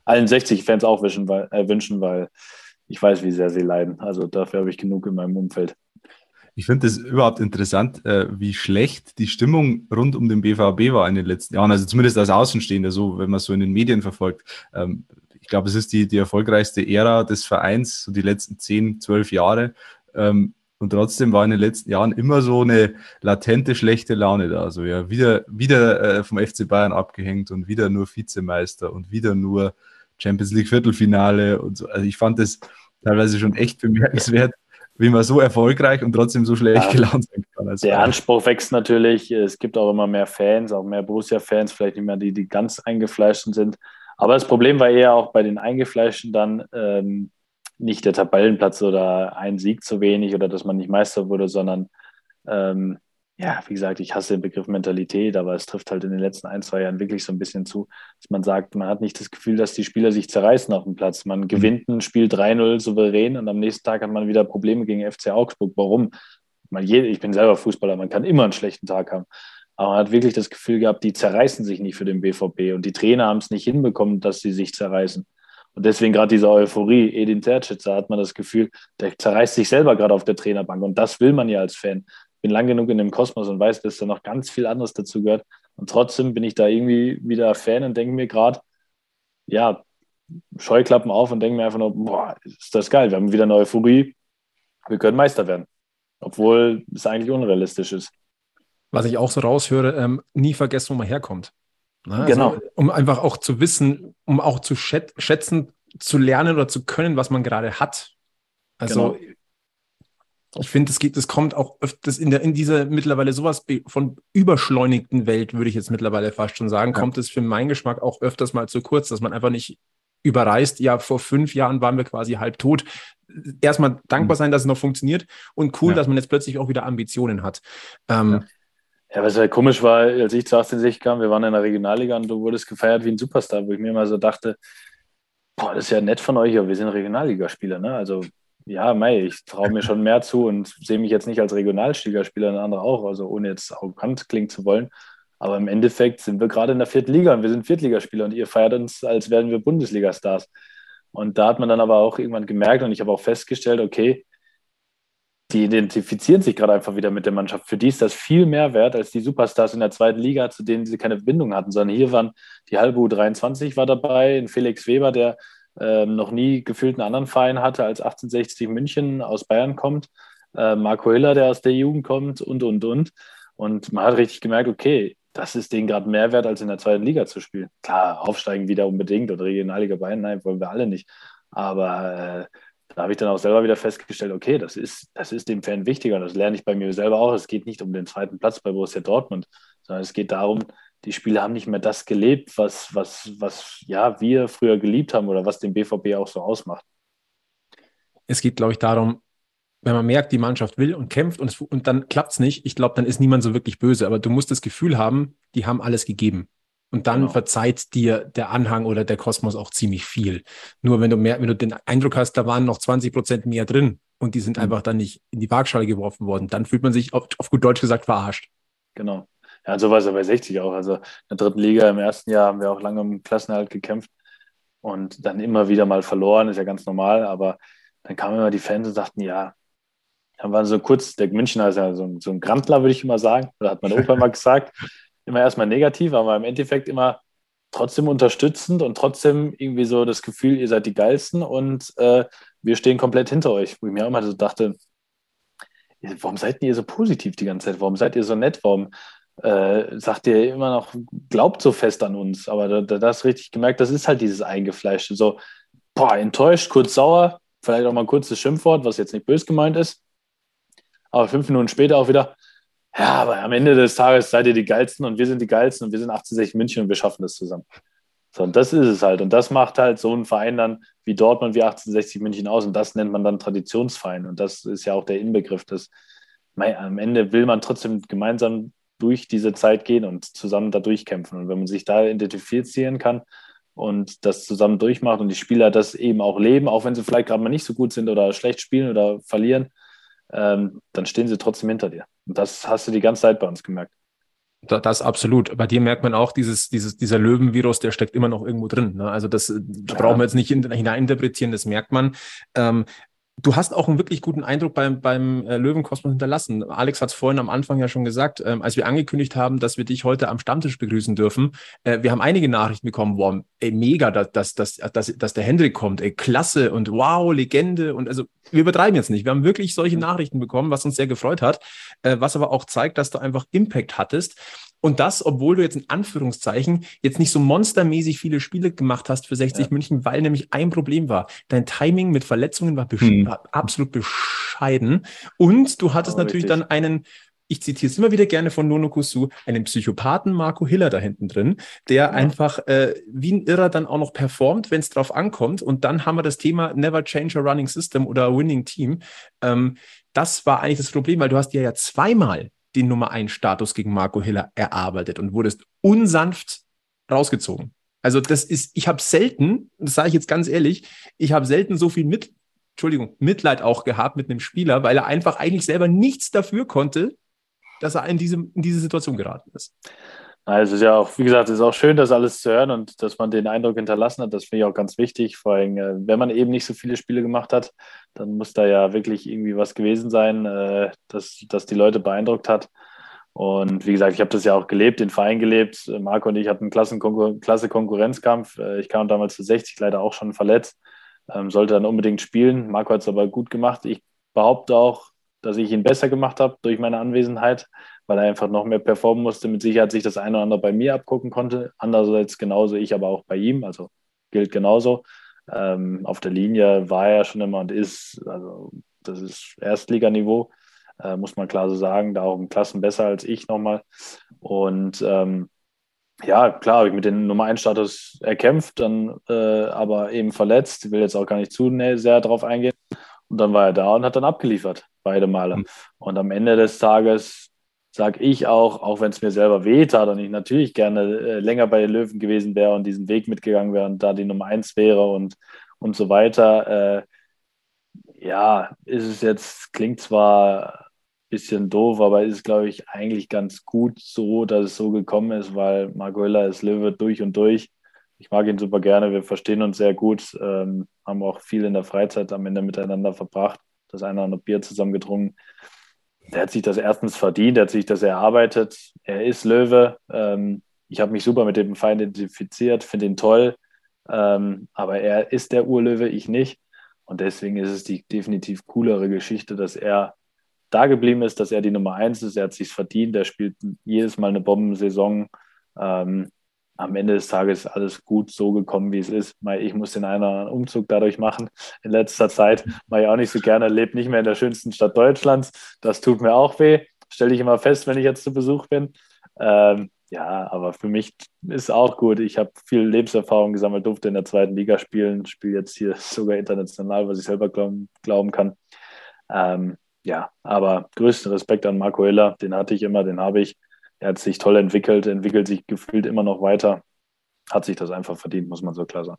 allen 60 Fans auch wünschen, weil, äh, wünschen, weil ich weiß, wie sehr sie leiden. Also dafür habe ich genug in meinem Umfeld. Ich finde es überhaupt interessant, äh, wie schlecht die Stimmung rund um den BVB war in den letzten Jahren. Also zumindest als Außenstehender, so wenn man so in den Medien verfolgt. Ähm, ich glaube, es ist die, die erfolgreichste Ära des Vereins, so die letzten zehn, zwölf Jahre. Ähm, und trotzdem war in den letzten Jahren immer so eine latente schlechte Laune da. Also ja, wieder, wieder äh, vom FC Bayern abgehängt und wieder nur Vizemeister und wieder nur Champions League Viertelfinale und so. Also ich fand das teilweise schon echt bemerkenswert, wie man so erfolgreich und trotzdem so schlecht ja, gelaunt sein kann. Also der Anspruch wächst natürlich. Es gibt auch immer mehr Fans, auch mehr Borussia-Fans, vielleicht nicht mehr die, die ganz eingefleischten sind. Aber das Problem war eher auch bei den Eingefleischten dann ähm, nicht der Tabellenplatz oder ein Sieg zu wenig oder dass man nicht Meister wurde, sondern ähm, ja, wie gesagt, ich hasse den Begriff Mentalität, aber es trifft halt in den letzten ein, zwei Jahren wirklich so ein bisschen zu, dass man sagt, man hat nicht das Gefühl, dass die Spieler sich zerreißen auf dem Platz. Man mhm. gewinnt ein Spiel 3-0 souverän und am nächsten Tag hat man wieder Probleme gegen FC Augsburg. Warum? ich bin selber Fußballer, man kann immer einen schlechten Tag haben. Aber man hat wirklich das Gefühl gehabt, die zerreißen sich nicht für den BVB und die Trainer haben es nicht hinbekommen, dass sie sich zerreißen. Und deswegen gerade diese Euphorie, Edin Tercic, da hat man das Gefühl, der zerreißt sich selber gerade auf der Trainerbank. Und das will man ja als Fan bin lang genug in dem Kosmos und weiß, dass da noch ganz viel anderes dazu gehört. Und trotzdem bin ich da irgendwie wieder Fan und denke mir gerade, ja, Scheuklappen auf und denke mir einfach nur, boah, ist das geil, wir haben wieder eine Euphorie, wir können Meister werden. Obwohl es eigentlich unrealistisch ist. Was ich auch so raushöre, ähm, nie vergessen, wo man herkommt. Ne? Also, genau. Um einfach auch zu wissen, um auch zu schätzen, zu lernen oder zu können, was man gerade hat. Also genau ich finde, es geht, es kommt auch öfters in der, in dieser mittlerweile sowas von überschleunigten Welt, würde ich jetzt mittlerweile fast schon sagen, ja. kommt es für meinen Geschmack auch öfters mal zu kurz, dass man einfach nicht überreißt, ja, vor fünf Jahren waren wir quasi halb tot. Erstmal dankbar mhm. sein, dass es noch funktioniert und cool, ja. dass man jetzt plötzlich auch wieder Ambitionen hat. Ähm, ja. ja, was halt komisch war, als ich zu 1860 kam, wir waren in der Regionalliga und du wurdest gefeiert wie ein Superstar, wo ich mir immer so dachte, boah, das ist ja nett von euch, aber wir sind Regionalligaspieler, ne? Also ja, Mai, ich traue mir schon mehr zu und sehe mich jetzt nicht als Regionalligaspieler, ein andere auch, also ohne jetzt arrogant klingen zu wollen. Aber im Endeffekt sind wir gerade in der vierten Liga und wir sind Viertligaspieler und ihr feiert uns, als wären wir Bundesliga-Stars. Und da hat man dann aber auch irgendwann gemerkt und ich habe auch festgestellt, okay, die identifizieren sich gerade einfach wieder mit der Mannschaft. Für die ist das viel mehr wert als die Superstars in der zweiten Liga, zu denen sie keine Verbindung hatten, sondern hier waren die halbe U23 war dabei, ein Felix Weber, der ähm, noch nie gefühlt einen anderen Verein hatte als 1860 München aus Bayern kommt, äh, Marco Hiller, der aus der Jugend kommt und, und, und. Und man hat richtig gemerkt, okay, das ist denen gerade mehr wert, als in der zweiten Liga zu spielen. Klar, aufsteigen wieder unbedingt oder Regionalliga Bayern, nein, wollen wir alle nicht. Aber äh, da habe ich dann auch selber wieder festgestellt, okay, das ist, das ist dem Fan wichtiger. Das lerne ich bei mir selber auch. Es geht nicht um den zweiten Platz bei Borussia Dortmund, sondern es geht darum, die Spieler haben nicht mehr das gelebt, was, was, was ja, wir früher geliebt haben oder was den BVB auch so ausmacht. Es geht, glaube ich, darum, wenn man merkt, die Mannschaft will und kämpft und, es, und dann klappt es nicht, ich glaube, dann ist niemand so wirklich böse. Aber du musst das Gefühl haben, die haben alles gegeben. Und dann genau. verzeiht dir der Anhang oder der Kosmos auch ziemlich viel. Nur wenn du mehr, wenn du den Eindruck hast, da waren noch 20 Prozent mehr drin und die sind mhm. einfach dann nicht in die Waagschale geworfen worden, dann fühlt man sich auf, auf gut Deutsch gesagt verarscht. Genau. Ja, so war es ja bei 60 auch. Also in der dritten Liga im ersten Jahr haben wir auch lange um Klassenerhalt gekämpft und dann immer wieder mal verloren, ist ja ganz normal. Aber dann kamen immer die Fans und sagten, ja, dann waren so kurz, der Münchner ist ja so ein, so ein Grantler, würde ich immer sagen, oder hat mein Opa mal gesagt, immer erstmal negativ, aber im Endeffekt immer trotzdem unterstützend und trotzdem irgendwie so das Gefühl, ihr seid die Geilsten und äh, wir stehen komplett hinter euch. Wo ich mir auch immer so dachte, warum seid ihr so positiv die ganze Zeit? Warum seid ihr so nett? Warum äh, sagt ihr immer noch, glaubt so fest an uns? Aber da, da, hast du richtig gemerkt, das ist halt dieses Eingefleischte. So, boah, enttäuscht, kurz sauer, vielleicht auch mal ein kurzes Schimpfwort, was jetzt nicht bös gemeint ist. Aber fünf Minuten später auch wieder, ja, aber am Ende des Tages seid ihr die Geilsten und wir sind die Geilsten und wir sind 1860 München und wir schaffen das zusammen. So, und das ist es halt. Und das macht halt so einen Verein dann wie Dortmund, wie 1860 München aus. Und das nennt man dann Traditionsverein. Und das ist ja auch der Inbegriff des, am Ende will man trotzdem gemeinsam durch diese Zeit gehen und zusammen da durchkämpfen. Und wenn man sich da identifizieren kann und das zusammen durchmacht und die Spieler das eben auch leben, auch wenn sie vielleicht gerade mal nicht so gut sind oder schlecht spielen oder verlieren, ähm, dann stehen sie trotzdem hinter dir. Und das hast du die ganze Zeit bei uns gemerkt. Das absolut. Bei dir merkt man auch, dieses, dieses, dieser Löwenvirus, der steckt immer noch irgendwo drin. Ne? Also das da brauchen wir jetzt nicht hineininterpretieren, das merkt man. Ähm, Du hast auch einen wirklich guten Eindruck beim, beim äh, Löwenkosmos hinterlassen. Alex hat es vorhin am Anfang ja schon gesagt, ähm, als wir angekündigt haben, dass wir dich heute am Stammtisch begrüßen dürfen. Äh, wir haben einige Nachrichten bekommen, wow, ey, mega, dass, dass, dass, dass, dass der Hendrik kommt, ey, klasse und wow, Legende. Und also, wir übertreiben jetzt nicht. Wir haben wirklich solche Nachrichten bekommen, was uns sehr gefreut hat, äh, was aber auch zeigt, dass du einfach Impact hattest. Und das, obwohl du jetzt in Anführungszeichen jetzt nicht so monstermäßig viele Spiele gemacht hast für 60 ja. München, weil nämlich ein Problem war. Dein Timing mit Verletzungen war, besch hm. war absolut bescheiden. Und du hattest oh, natürlich richtig. dann einen, ich zitiere es immer wieder gerne von Nono Kusu, einen Psychopathen Marco Hiller da hinten drin, der ja. einfach äh, wie ein Irrer dann auch noch performt, wenn es drauf ankommt. Und dann haben wir das Thema Never Change a Running System oder Winning Team. Ähm, das war eigentlich das Problem, weil du hast dir ja zweimal den Nummer 1 Status gegen Marco Hiller erarbeitet und wurdest unsanft rausgezogen. Also das ist, ich habe selten, das sage ich jetzt ganz ehrlich, ich habe selten so viel mit, Entschuldigung, Mitleid auch gehabt mit einem Spieler, weil er einfach eigentlich selber nichts dafür konnte, dass er in diese, in diese Situation geraten ist. Also es ist ja auch, wie gesagt, es ist auch schön, das alles zu hören und dass man den Eindruck hinterlassen hat. Das finde ich auch ganz wichtig. Vor allem, äh, wenn man eben nicht so viele Spiele gemacht hat, dann muss da ja wirklich irgendwie was gewesen sein, äh, dass, dass die Leute beeindruckt hat. Und wie gesagt, ich habe das ja auch gelebt, den Verein gelebt. Marco und ich hatten einen klasse Konkurrenzkampf. Äh, ich kam damals zu 60, leider auch schon verletzt, ähm, sollte dann unbedingt spielen. Marco hat es aber gut gemacht. Ich behaupte auch, dass ich ihn besser gemacht habe durch meine Anwesenheit weil er einfach noch mehr performen musste. Mit Sicherheit sich das eine oder andere bei mir abgucken konnte. Andererseits genauso ich, aber auch bei ihm. Also gilt genauso. Ähm, auf der Linie war er schon immer und ist, also das ist Erstliganiveau, äh, muss man klar so sagen. Da auch im Klassen besser als ich nochmal. Und ähm, ja, klar, habe ich mit dem Nummer 1 Status erkämpft, dann äh, aber eben verletzt. Ich will jetzt auch gar nicht zu sehr darauf eingehen. Und dann war er da und hat dann abgeliefert, beide Male. Mhm. Und am Ende des Tages sage ich auch, auch wenn es mir selber wehtat und ich natürlich gerne äh, länger bei den Löwen gewesen wäre und diesen Weg mitgegangen wäre und da die Nummer eins wäre und, und so weiter. Äh, ja, ist es jetzt, klingt zwar ein bisschen doof, aber ist, glaube ich, eigentlich ganz gut so, dass es so gekommen ist, weil Marco ist Löwe durch und durch. Ich mag ihn super gerne, wir verstehen uns sehr gut, ähm, haben auch viel in der Freizeit am Ende miteinander verbracht, das eine oder andere Bier zusammen getrunken der hat sich das erstens verdient, der hat sich das erarbeitet. Er ist Löwe. Ähm, ich habe mich super mit dem Feind identifiziert, finde ihn toll. Ähm, aber er ist der Urlöwe, ich nicht. Und deswegen ist es die definitiv coolere Geschichte, dass er da geblieben ist, dass er die Nummer eins ist. Er hat sich verdient. Er spielt jedes Mal eine Bombensaison. Ähm, am Ende des Tages alles gut so gekommen, wie es ist. Ich muss den einen Umzug dadurch machen in letzter Zeit. Mache ich auch nicht so gerne, lebt nicht mehr in der schönsten Stadt Deutschlands. Das tut mir auch weh. Stelle ich immer fest, wenn ich jetzt zu Besuch bin. Ähm, ja, aber für mich ist auch gut. Ich habe viel Lebenserfahrung gesammelt, durfte in der zweiten Liga spielen, spiele jetzt hier sogar international, was ich selber glauben, glauben kann. Ähm, ja, aber größten Respekt an Marco Hiller, den hatte ich immer, den habe ich. Er hat sich toll entwickelt, entwickelt sich gefühlt immer noch weiter. Hat sich das einfach verdient, muss man so klar sagen.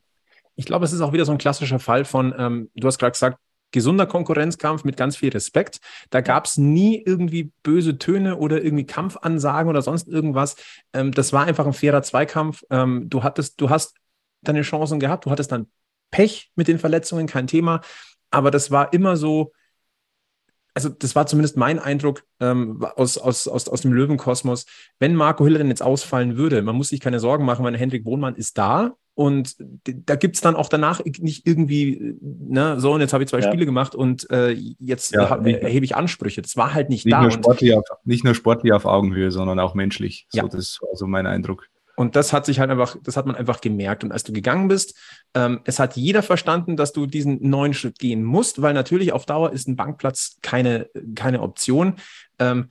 Ich glaube, es ist auch wieder so ein klassischer Fall von, ähm, du hast gerade gesagt, gesunder Konkurrenzkampf mit ganz viel Respekt. Da gab es nie irgendwie böse Töne oder irgendwie Kampfansagen oder sonst irgendwas. Ähm, das war einfach ein fairer Zweikampf. Ähm, du hattest, du hast deine Chancen gehabt, du hattest dann Pech mit den Verletzungen, kein Thema. Aber das war immer so, also das war zumindest mein Eindruck ähm, aus, aus, aus, aus dem Löwenkosmos. Wenn Marco Hiller denn jetzt ausfallen würde, man muss sich keine Sorgen machen, weil Hendrik Wohnmann ist da und da gibt es dann auch danach nicht irgendwie, ne, so und jetzt habe ich zwei ja. Spiele gemacht und äh, jetzt ja, hab, erhebe ich Ansprüche. Das war halt nicht, nicht da. Nur sportlich auf, nicht nur sportlich auf Augenhöhe, sondern auch menschlich. So, ja. Das war so mein Eindruck. Und das hat sich halt einfach, das hat man einfach gemerkt. Und als du gegangen bist, ähm, es hat jeder verstanden, dass du diesen neuen Schritt gehen musst, weil natürlich auf Dauer ist ein Bankplatz keine, keine Option. Ähm,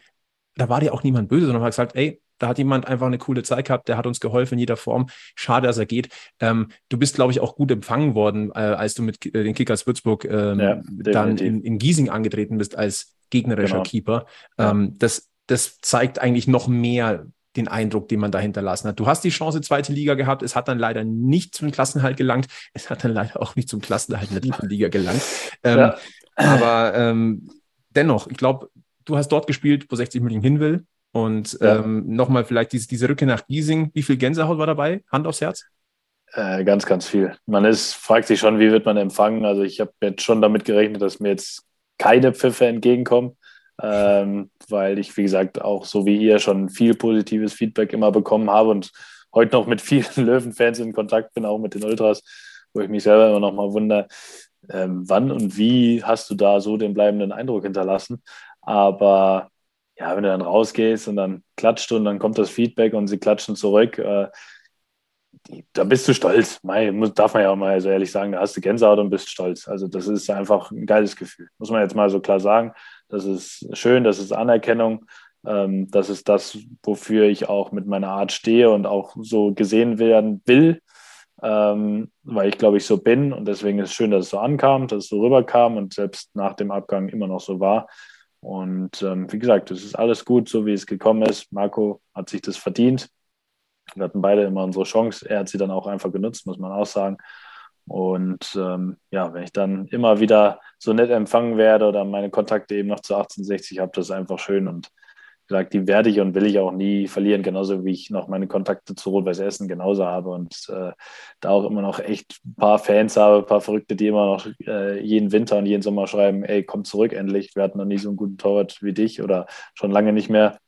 da war dir auch niemand böse, sondern hat gesagt, ey, da hat jemand einfach eine coole Zeit gehabt, der hat uns geholfen in jeder Form. Schade, dass er geht. Ähm, du bist, glaube ich, auch gut empfangen worden, äh, als du mit äh, den Kickers Würzburg ähm, ja, dann in, in, Giesing angetreten bist als gegnerischer genau. Keeper. Ähm, das, das zeigt eigentlich noch mehr den Eindruck, den man da hinterlassen hat. Du hast die Chance, zweite Liga gehabt. Es hat dann leider nicht zum Klassenhalt gelangt. Es hat dann leider auch nicht zum Klassenhalt in der dritten Liga gelangt. Ähm, ja. Aber ähm, dennoch, ich glaube, du hast dort gespielt, wo 60 München hin will. Und ja. ähm, nochmal vielleicht diese, diese Rücke nach Giesing. Wie viel Gänsehaut war dabei? Hand aufs Herz? Äh, ganz, ganz viel. Man ist, fragt sich schon, wie wird man empfangen. Also ich habe jetzt schon damit gerechnet, dass mir jetzt keine Pfiffe entgegenkommen ähm, weil ich, wie gesagt, auch so wie ihr schon viel positives Feedback immer bekommen habe und heute noch mit vielen Löwenfans in Kontakt bin, auch mit den Ultras, wo ich mich selber immer noch mal wundere, ähm, wann und wie hast du da so den bleibenden Eindruck hinterlassen. Aber ja, wenn du dann rausgehst und dann klatscht und dann kommt das Feedback und sie klatschen zurück, äh, da bist du stolz. Mei, darf man ja auch mal so ehrlich sagen, da hast du Gänsehaut und bist stolz. Also das ist einfach ein geiles Gefühl, muss man jetzt mal so klar sagen. Das ist schön, das ist Anerkennung. Ähm, das ist das, wofür ich auch mit meiner Art stehe und auch so gesehen werden will, ähm, weil ich glaube ich so bin. Und deswegen ist es schön, dass es so ankam, dass es so rüberkam und selbst nach dem Abgang immer noch so war. Und ähm, wie gesagt, es ist alles gut, so wie es gekommen ist. Marco hat sich das verdient. Wir hatten beide immer unsere Chance. Er hat sie dann auch einfach genutzt, muss man auch sagen. Und ähm, ja, wenn ich dann immer wieder so nett empfangen werde oder meine Kontakte eben noch zu 1860 habe, das ist einfach schön und gesagt, die werde ich und will ich auch nie verlieren, genauso wie ich noch meine Kontakte zu Rot-Weiß Essen genauso habe und äh, da auch immer noch echt ein paar Fans habe, ein paar Verrückte, die immer noch äh, jeden Winter und jeden Sommer schreiben, ey, komm zurück endlich, wir hatten noch nie so einen guten Torwart wie dich oder schon lange nicht mehr.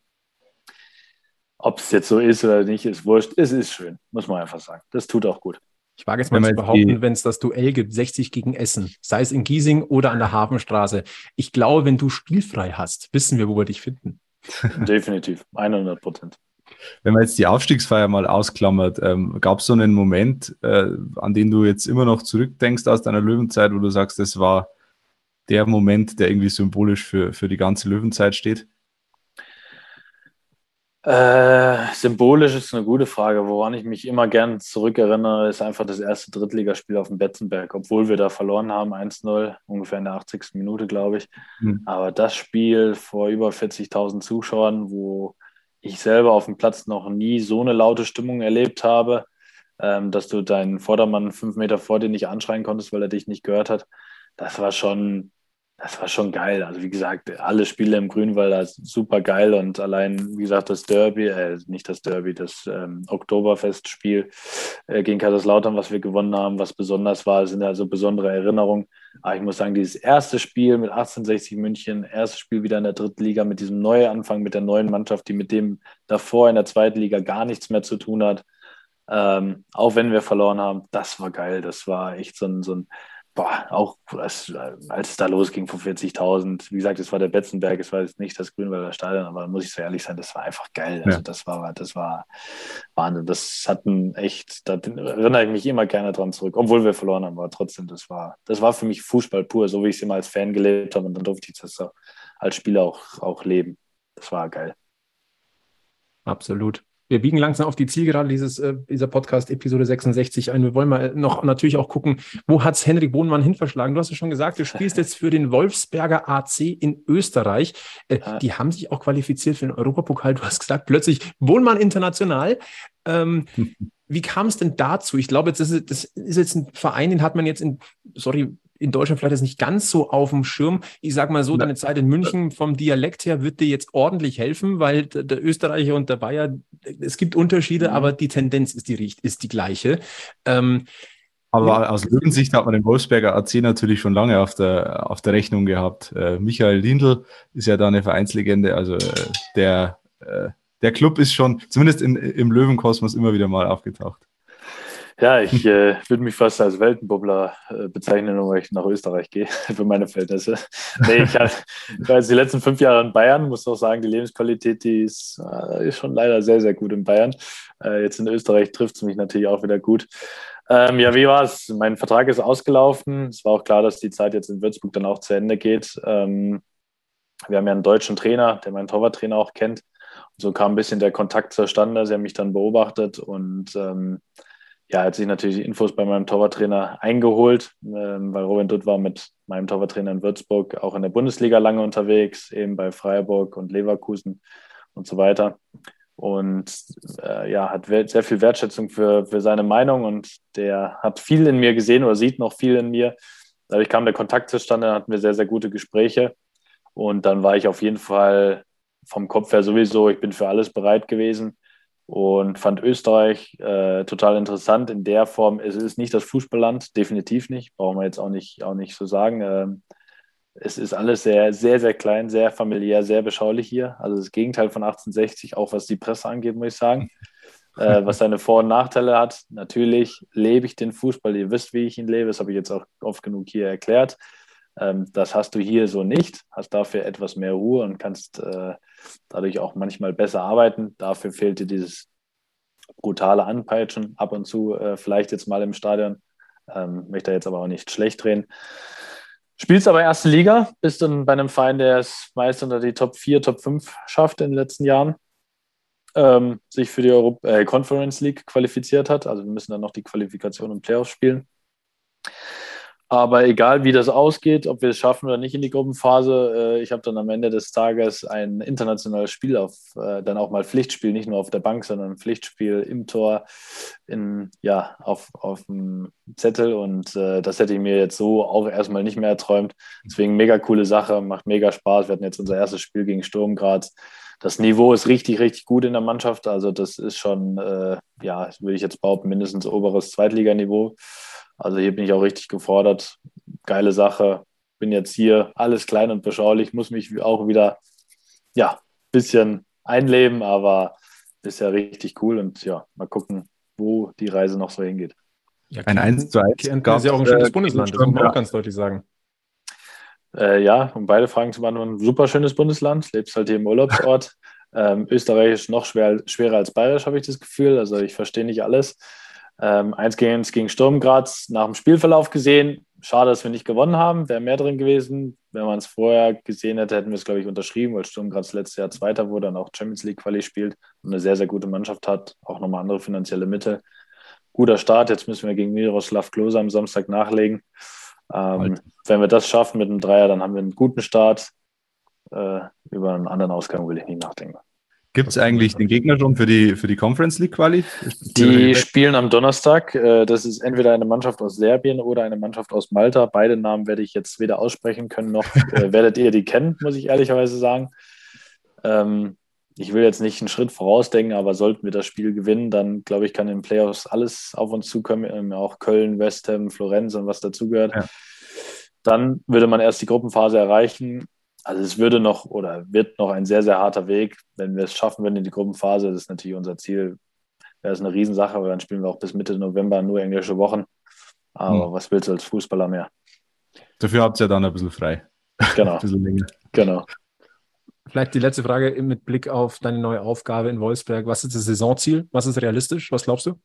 Ob es jetzt so ist oder nicht, ist wurscht. Es ist schön, muss man einfach sagen. Das tut auch gut. Ich wage jetzt mal zu behaupten, wenn es das Duell gibt, 60 gegen Essen, sei es in Giesing oder an der Hafenstraße. Ich glaube, wenn du spielfrei hast, wissen wir, wo wir dich finden. Definitiv, 100 Prozent. Wenn man jetzt die Aufstiegsfeier mal ausklammert, ähm, gab es so einen Moment, äh, an den du jetzt immer noch zurückdenkst aus deiner Löwenzeit, wo du sagst, das war der Moment, der irgendwie symbolisch für, für die ganze Löwenzeit steht? Äh, symbolisch ist eine gute Frage. Woran ich mich immer gern zurückerinnere, ist einfach das erste Drittligaspiel auf dem Betzenberg, obwohl wir da verloren haben, 1-0, ungefähr in der 80. Minute, glaube ich. Mhm. Aber das Spiel vor über 40.000 Zuschauern, wo ich selber auf dem Platz noch nie so eine laute Stimmung erlebt habe, ähm, dass du deinen Vordermann fünf Meter vor dir nicht anschreien konntest, weil er dich nicht gehört hat, das war schon das war schon geil. Also wie gesagt, alle Spiele im Grünwald super geil und allein, wie gesagt, das Derby, äh, nicht das Derby, das ähm, Oktoberfestspiel äh, gegen Kaiserslautern, was wir gewonnen haben, was besonders war, sind also besondere Erinnerungen. Aber ich muss sagen, dieses erste Spiel mit 1860 München, erstes Spiel wieder in der dritten Liga mit diesem Neuanfang, mit der neuen Mannschaft, die mit dem davor in der zweiten Liga gar nichts mehr zu tun hat, ähm, auch wenn wir verloren haben, das war geil. Das war echt so ein, so ein boah, auch als, als es da losging vor 40.000, wie gesagt, es war der Betzenberg, es war jetzt nicht das Grünwalder Stadion, aber muss ich so ehrlich sein, das war einfach geil. Also ja. das war, das war Wahnsinn. Das hatten echt, da erinnere ich mich immer gerne dran zurück, obwohl wir verloren haben, aber trotzdem, das war, das war für mich Fußball pur, so wie ich es immer als Fan gelebt habe und dann durfte ich das auch als Spieler auch, auch leben. Das war geil. Absolut. Wir biegen langsam auf die Zielgerade dieses, äh, dieser Podcast Episode 66 ein. Wir wollen mal noch natürlich auch gucken, wo hat es Henrik Bohnmann hin verschlagen? Du hast ja schon gesagt, du spielst jetzt für den Wolfsberger AC in Österreich. Äh, die haben sich auch qualifiziert für den Europapokal. Du hast gesagt, plötzlich Bohnmann international. Ähm, wie kam es denn dazu? Ich glaube, das ist, das ist jetzt ein Verein, den hat man jetzt in, sorry, in Deutschland vielleicht ist nicht ganz so auf dem Schirm. Ich sage mal so, deine Zeit in München vom Dialekt her wird dir jetzt ordentlich helfen, weil der Österreicher und der Bayer, es gibt Unterschiede, mhm. aber die Tendenz ist die, ist die gleiche. Ähm, aber aus Löwensicht hat man den Wolfsberger AC natürlich schon lange auf der, auf der Rechnung gehabt. Äh, Michael Lindl ist ja da eine Vereinslegende, also äh, der, äh, der Club ist schon, zumindest in, im Löwenkosmos, immer wieder mal aufgetaucht. Ja, ich äh, würde mich fast als Weltenbubbler äh, bezeichnen, wenn ich nach Österreich gehe, für meine Verhältnisse. Nee, ich, war jetzt die letzten fünf Jahre in Bayern, muss auch sagen, die Lebensqualität, die ist, äh, ist schon leider sehr, sehr gut in Bayern. Äh, jetzt in Österreich trifft es mich natürlich auch wieder gut. Ähm, ja, wie war es? Mein Vertrag ist ausgelaufen. Es war auch klar, dass die Zeit jetzt in Würzburg dann auch zu Ende geht. Ähm, wir haben ja einen deutschen Trainer, der meinen Torwarttrainer auch kennt. Und so kam ein bisschen der Kontakt zustande. Sie haben mich dann beobachtet und ähm, ja, hat sich natürlich Infos bei meinem Torwarttrainer eingeholt, ähm, weil Robin Dutt war mit meinem Torwarttrainer in Würzburg auch in der Bundesliga lange unterwegs, eben bei Freiburg und Leverkusen und so weiter. Und äh, ja, hat sehr viel Wertschätzung für, für seine Meinung und der hat viel in mir gesehen oder sieht noch viel in mir. Dadurch kam der Kontakt zustande, hatten wir sehr, sehr gute Gespräche. Und dann war ich auf jeden Fall vom Kopf her sowieso, ich bin für alles bereit gewesen und fand Österreich äh, total interessant in der Form. Es ist nicht das Fußballland, definitiv nicht, brauchen wir jetzt auch nicht, auch nicht so sagen. Ähm, es ist alles sehr, sehr, sehr klein, sehr familiär, sehr beschaulich hier. Also das Gegenteil von 1860, auch was die Presse angeht, muss ich sagen. Äh, was seine Vor- und Nachteile hat. Natürlich lebe ich den Fußball, ihr wisst, wie ich ihn lebe, das habe ich jetzt auch oft genug hier erklärt. Ähm, das hast du hier so nicht, hast dafür etwas mehr Ruhe und kannst äh, dadurch auch manchmal besser arbeiten. Dafür fehlt dir dieses brutale Anpeitschen ab und zu, äh, vielleicht jetzt mal im Stadion. Ähm, möchte jetzt aber auch nicht schlecht drehen. Spielst aber erste Liga, bist dann bei einem Verein, der es meist unter die Top 4, Top 5 schafft in den letzten Jahren, ähm, sich für die Europa äh, Conference League qualifiziert hat. Also wir müssen dann noch die Qualifikation im Playoffs spielen. Aber egal, wie das ausgeht, ob wir es schaffen oder nicht in die Gruppenphase, äh, ich habe dann am Ende des Tages ein internationales Spiel auf, äh, dann auch mal Pflichtspiel, nicht nur auf der Bank, sondern Pflichtspiel im Tor, in, ja, auf, auf dem Zettel. Und äh, das hätte ich mir jetzt so auch erstmal nicht mehr erträumt. Deswegen mega coole Sache, macht mega Spaß. Wir hatten jetzt unser erstes Spiel gegen Sturm Graz. Das Niveau ist richtig, richtig gut in der Mannschaft. Also, das ist schon, äh, ja, würde ich jetzt behaupten, mindestens oberes Zweitliganiveau. Also hier bin ich auch richtig gefordert. Geile Sache. Bin jetzt hier, alles klein und beschaulich, muss mich auch wieder, ja, ein bisschen einleben, aber ist ja richtig cool und ja, mal gucken, wo die Reise noch so hingeht. Ja, ein 1 zu 1 ist ja auch ein schönes äh, Bundesland, das muss man auch ganz deutlich sagen. Äh, ja, um beide Fragen zu beantworten, super schönes Bundesland, lebst halt hier im Urlaubsort. ähm, Österreichisch noch schwer, schwerer als Bayerisch, habe ich das Gefühl. Also ich verstehe nicht alles. Ähm, eins gegen eins gegen Sturm Graz nach dem Spielverlauf gesehen. Schade, dass wir nicht gewonnen haben. Wäre mehr drin gewesen. Wenn man es vorher gesehen hätte, hätten wir es, glaube ich, unterschrieben, weil Sturm Graz letztes Jahr Zweiter wurde und auch Champions League Quali spielt und eine sehr, sehr gute Mannschaft hat. Auch nochmal andere finanzielle Mittel. Guter Start. Jetzt müssen wir gegen Miroslav Klose am Samstag nachlegen. Ähm, wenn wir das schaffen mit einem Dreier, dann haben wir einen guten Start. Äh, über einen anderen Ausgang will ich nicht nachdenken. Gibt es eigentlich den Gegner schon für die, für die Conference League Quali? Die spielen am Donnerstag. Äh, das ist entweder eine Mannschaft aus Serbien oder eine Mannschaft aus Malta. Beide Namen werde ich jetzt weder aussprechen können, noch äh, werdet ihr die kennen, muss ich ehrlicherweise sagen. Ähm, ich will jetzt nicht einen Schritt vorausdenken, aber sollten wir das Spiel gewinnen, dann glaube ich, kann in den Playoffs alles auf uns zukommen, ähm, auch Köln, West Ham, Florenz und was dazugehört. Ja. Dann würde man erst die Gruppenphase erreichen also es würde noch oder wird noch ein sehr, sehr harter Weg, wenn wir es schaffen würden in die Gruppenphase. Das ist natürlich unser Ziel. Das ist eine Riesensache, aber dann spielen wir auch bis Mitte November nur englische Wochen. Aber hm. was willst du als Fußballer mehr? Dafür habt ihr ja dann ein bisschen frei. Genau. ein bisschen länger. Genau. Vielleicht die letzte Frage mit Blick auf deine neue Aufgabe in Wolfsberg. Was ist das Saisonziel? Was ist realistisch? Was glaubst du?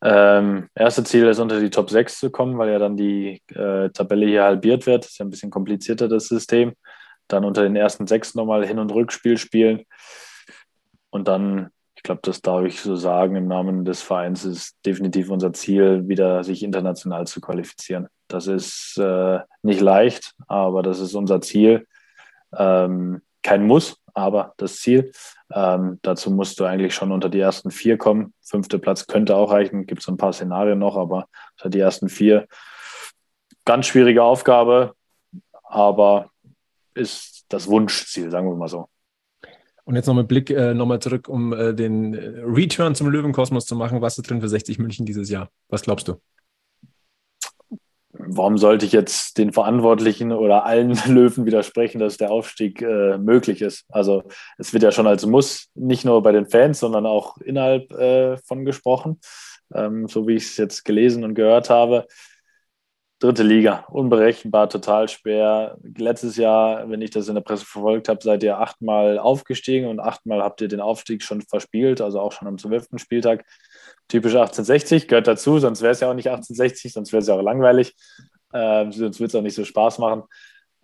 Ähm, erste Ziel ist, unter die Top 6 zu kommen, weil ja dann die äh, Tabelle hier halbiert wird. Ist ja ein bisschen komplizierter, das System. Dann unter den ersten sechs nochmal Hin- und Rückspiel spielen. Und dann, ich glaube, das darf ich so sagen. Im Namen des Vereins ist definitiv unser Ziel, wieder sich international zu qualifizieren. Das ist äh, nicht leicht, aber das ist unser Ziel. Ähm, kein Muss, aber das Ziel. Ähm, dazu musst du eigentlich schon unter die ersten vier kommen. Fünfter Platz könnte auch reichen. Gibt es ein paar Szenarien noch, aber unter die ersten vier. Ganz schwierige Aufgabe, aber ist das Wunschziel, sagen wir mal so. Und jetzt nochmal Blick äh, nochmal zurück, um äh, den Return zum Löwenkosmos zu machen. Was ist drin für 60 München dieses Jahr? Was glaubst du? Warum sollte ich jetzt den Verantwortlichen oder allen Löwen widersprechen, dass der Aufstieg äh, möglich ist? Also es wird ja schon als Muss, nicht nur bei den Fans, sondern auch innerhalb äh, von gesprochen, ähm, so wie ich es jetzt gelesen und gehört habe. Dritte Liga, unberechenbar, total schwer. Letztes Jahr, wenn ich das in der Presse verfolgt habe, seid ihr achtmal aufgestiegen und achtmal habt ihr den Aufstieg schon verspielt, also auch schon am zwölften Spieltag. Typisch 1860 gehört dazu, sonst wäre es ja auch nicht 1860, sonst wäre es ja auch langweilig. Ähm, sonst wird es auch nicht so Spaß machen.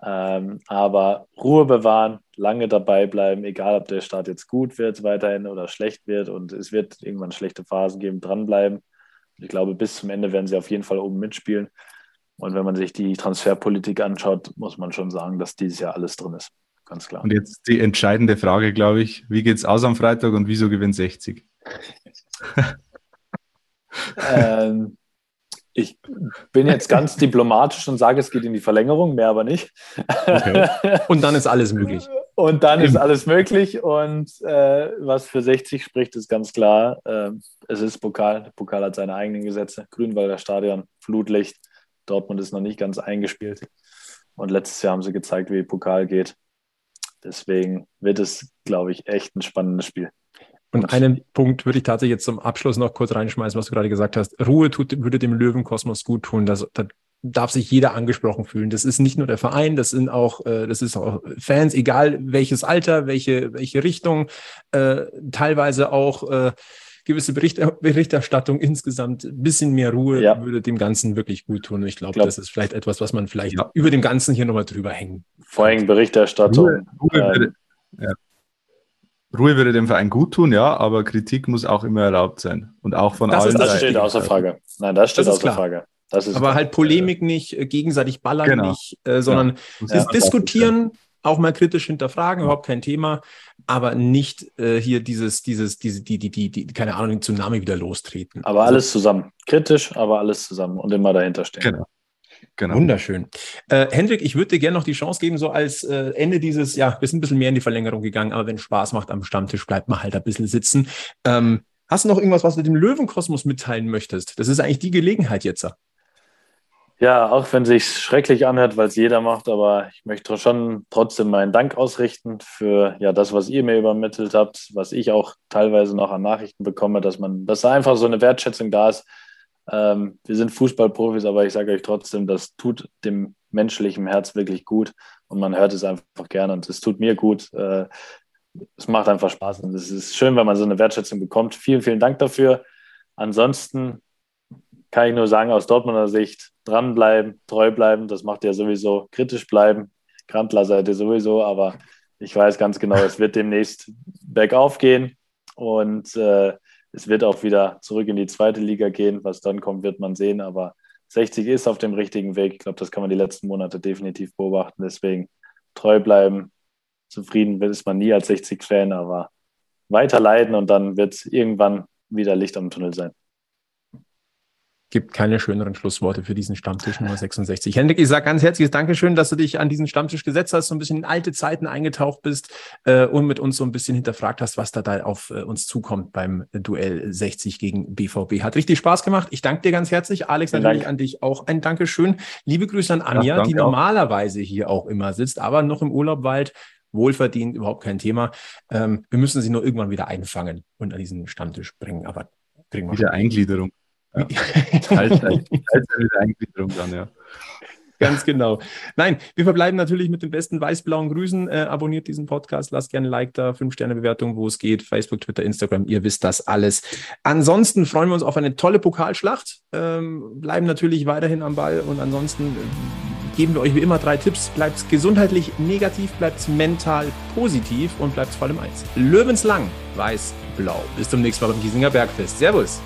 Ähm, aber Ruhe bewahren, lange dabei bleiben, egal ob der Start jetzt gut wird weiterhin oder schlecht wird. Und es wird irgendwann schlechte Phasen geben, dranbleiben. Ich glaube, bis zum Ende werden sie auf jeden Fall oben mitspielen. Und wenn man sich die Transferpolitik anschaut, muss man schon sagen, dass dieses Jahr alles drin ist. Ganz klar. Und jetzt die entscheidende Frage, glaube ich. Wie geht es aus am Freitag und wieso gewinnt 60? ähm, ich bin jetzt ganz diplomatisch und sage, es geht in die Verlängerung, mehr aber nicht. Okay. Und dann ist alles möglich. Und dann ist alles möglich. Und äh, was für 60 spricht, ist ganz klar. Äh, es ist Pokal. Der Pokal hat seine eigenen Gesetze. Grünwalder Stadion, Flutlicht. Dortmund ist noch nicht ganz eingespielt. Und letztes Jahr haben sie gezeigt, wie Pokal geht. Deswegen wird es, glaube ich, echt ein spannendes Spiel. Und einen Punkt würde ich tatsächlich jetzt zum Abschluss noch kurz reinschmeißen, was du gerade gesagt hast. Ruhe tut, würde dem Löwenkosmos gut tun. Das, da darf sich jeder angesprochen fühlen. Das ist nicht nur der Verein, das sind auch, äh, das ist auch Fans, egal welches Alter, welche, welche Richtung, äh, teilweise auch äh, gewisse Bericht, Berichterstattung insgesamt, ein bisschen mehr Ruhe ja. würde dem Ganzen wirklich gut tun. Und ich glaube, glaub, das ist vielleicht etwas, was man vielleicht ja. über dem Ganzen hier nochmal drüber hängen. Vor allem Berichterstattung. Ruhe, Ruhe ähm, ja. Ruhe würde dem Verein gut tun, ja, aber Kritik muss auch immer erlaubt sein. Und auch von das allen. Ist, das steht außer Frage. Nein, das steht das außer klar. Frage. aber klar. halt Polemik nicht, äh, gegenseitig ballern genau. nicht, äh, sondern ja. diskutieren, auch mal kritisch hinterfragen, ja. überhaupt kein Thema, aber nicht äh, hier dieses, dieses, diese, die, die, die, die, keine Ahnung, den Tsunami wieder lostreten. Aber alles zusammen. Kritisch, aber alles zusammen und immer dahinter stehen. Genau. Genau. Wunderschön. Äh, Hendrik, ich würde dir gerne noch die Chance geben, so als äh, Ende dieses, ja, wir sind ein bisschen mehr in die Verlängerung gegangen, aber wenn Spaß macht am Stammtisch, bleibt man halt ein bisschen sitzen. Ähm, hast du noch irgendwas, was du dem Löwenkosmos mitteilen möchtest? Das ist eigentlich die Gelegenheit jetzt. Ja, auch wenn es sich schrecklich anhört, weil es jeder macht, aber ich möchte schon trotzdem meinen Dank ausrichten für ja das, was ihr mir übermittelt habt, was ich auch teilweise noch an Nachrichten bekomme, dass man, dass da einfach so eine Wertschätzung da ist, ähm, wir sind Fußballprofis, aber ich sage euch trotzdem, das tut dem menschlichen Herz wirklich gut und man hört es einfach gerne und es tut mir gut. Äh, es macht einfach Spaß und es ist schön, wenn man so eine Wertschätzung bekommt. Vielen, vielen Dank dafür. Ansonsten kann ich nur sagen, aus Dortmunder Sicht dranbleiben, treu bleiben, das macht ihr sowieso, kritisch bleiben. Grantler seid ihr sowieso, aber ich weiß ganz genau, es wird demnächst bergauf gehen und äh, es wird auch wieder zurück in die zweite Liga gehen. Was dann kommt, wird man sehen. Aber 60 ist auf dem richtigen Weg. Ich glaube, das kann man die letzten Monate definitiv beobachten. Deswegen treu bleiben. Zufrieden ist man nie als 60-Fan, aber weiter leiden und dann wird irgendwann wieder Licht am Tunnel sein gibt keine schöneren Schlussworte für diesen Stammtisch Nummer 66. Hendrik, ich sage ganz herzliches Dankeschön, dass du dich an diesen Stammtisch gesetzt hast, so ein bisschen in alte Zeiten eingetaucht bist äh, und mit uns so ein bisschen hinterfragt hast, was da, da auf äh, uns zukommt beim Duell 60 gegen BVB. Hat richtig Spaß gemacht. Ich danke dir ganz herzlich. Alex, Vielen natürlich Dank. an dich auch ein Dankeschön. Liebe Grüße an Anja, ja, die normalerweise hier auch immer sitzt, aber noch im Urlaub bald wohlverdient, überhaupt kein Thema. Ähm, wir müssen sie nur irgendwann wieder einfangen und an diesen Stammtisch bringen, aber kriegen wir Wieder Eingliederung. Ja. Ganz genau. Nein, wir verbleiben natürlich mit den besten weiß-blauen Grüßen. Äh, abonniert diesen Podcast, lasst gerne ein Like da, 5-Sterne-Bewertung, wo es geht. Facebook, Twitter, Instagram, ihr wisst das alles. Ansonsten freuen wir uns auf eine tolle Pokalschlacht, ähm, bleiben natürlich weiterhin am Ball und ansonsten äh, geben wir euch wie immer drei Tipps. Bleibt gesundheitlich negativ, bleibt mental positiv und bleibt vor allem eins. Löwenslang, weiß, blau. Bis zum nächsten Mal beim Giesinger Bergfest. Servus.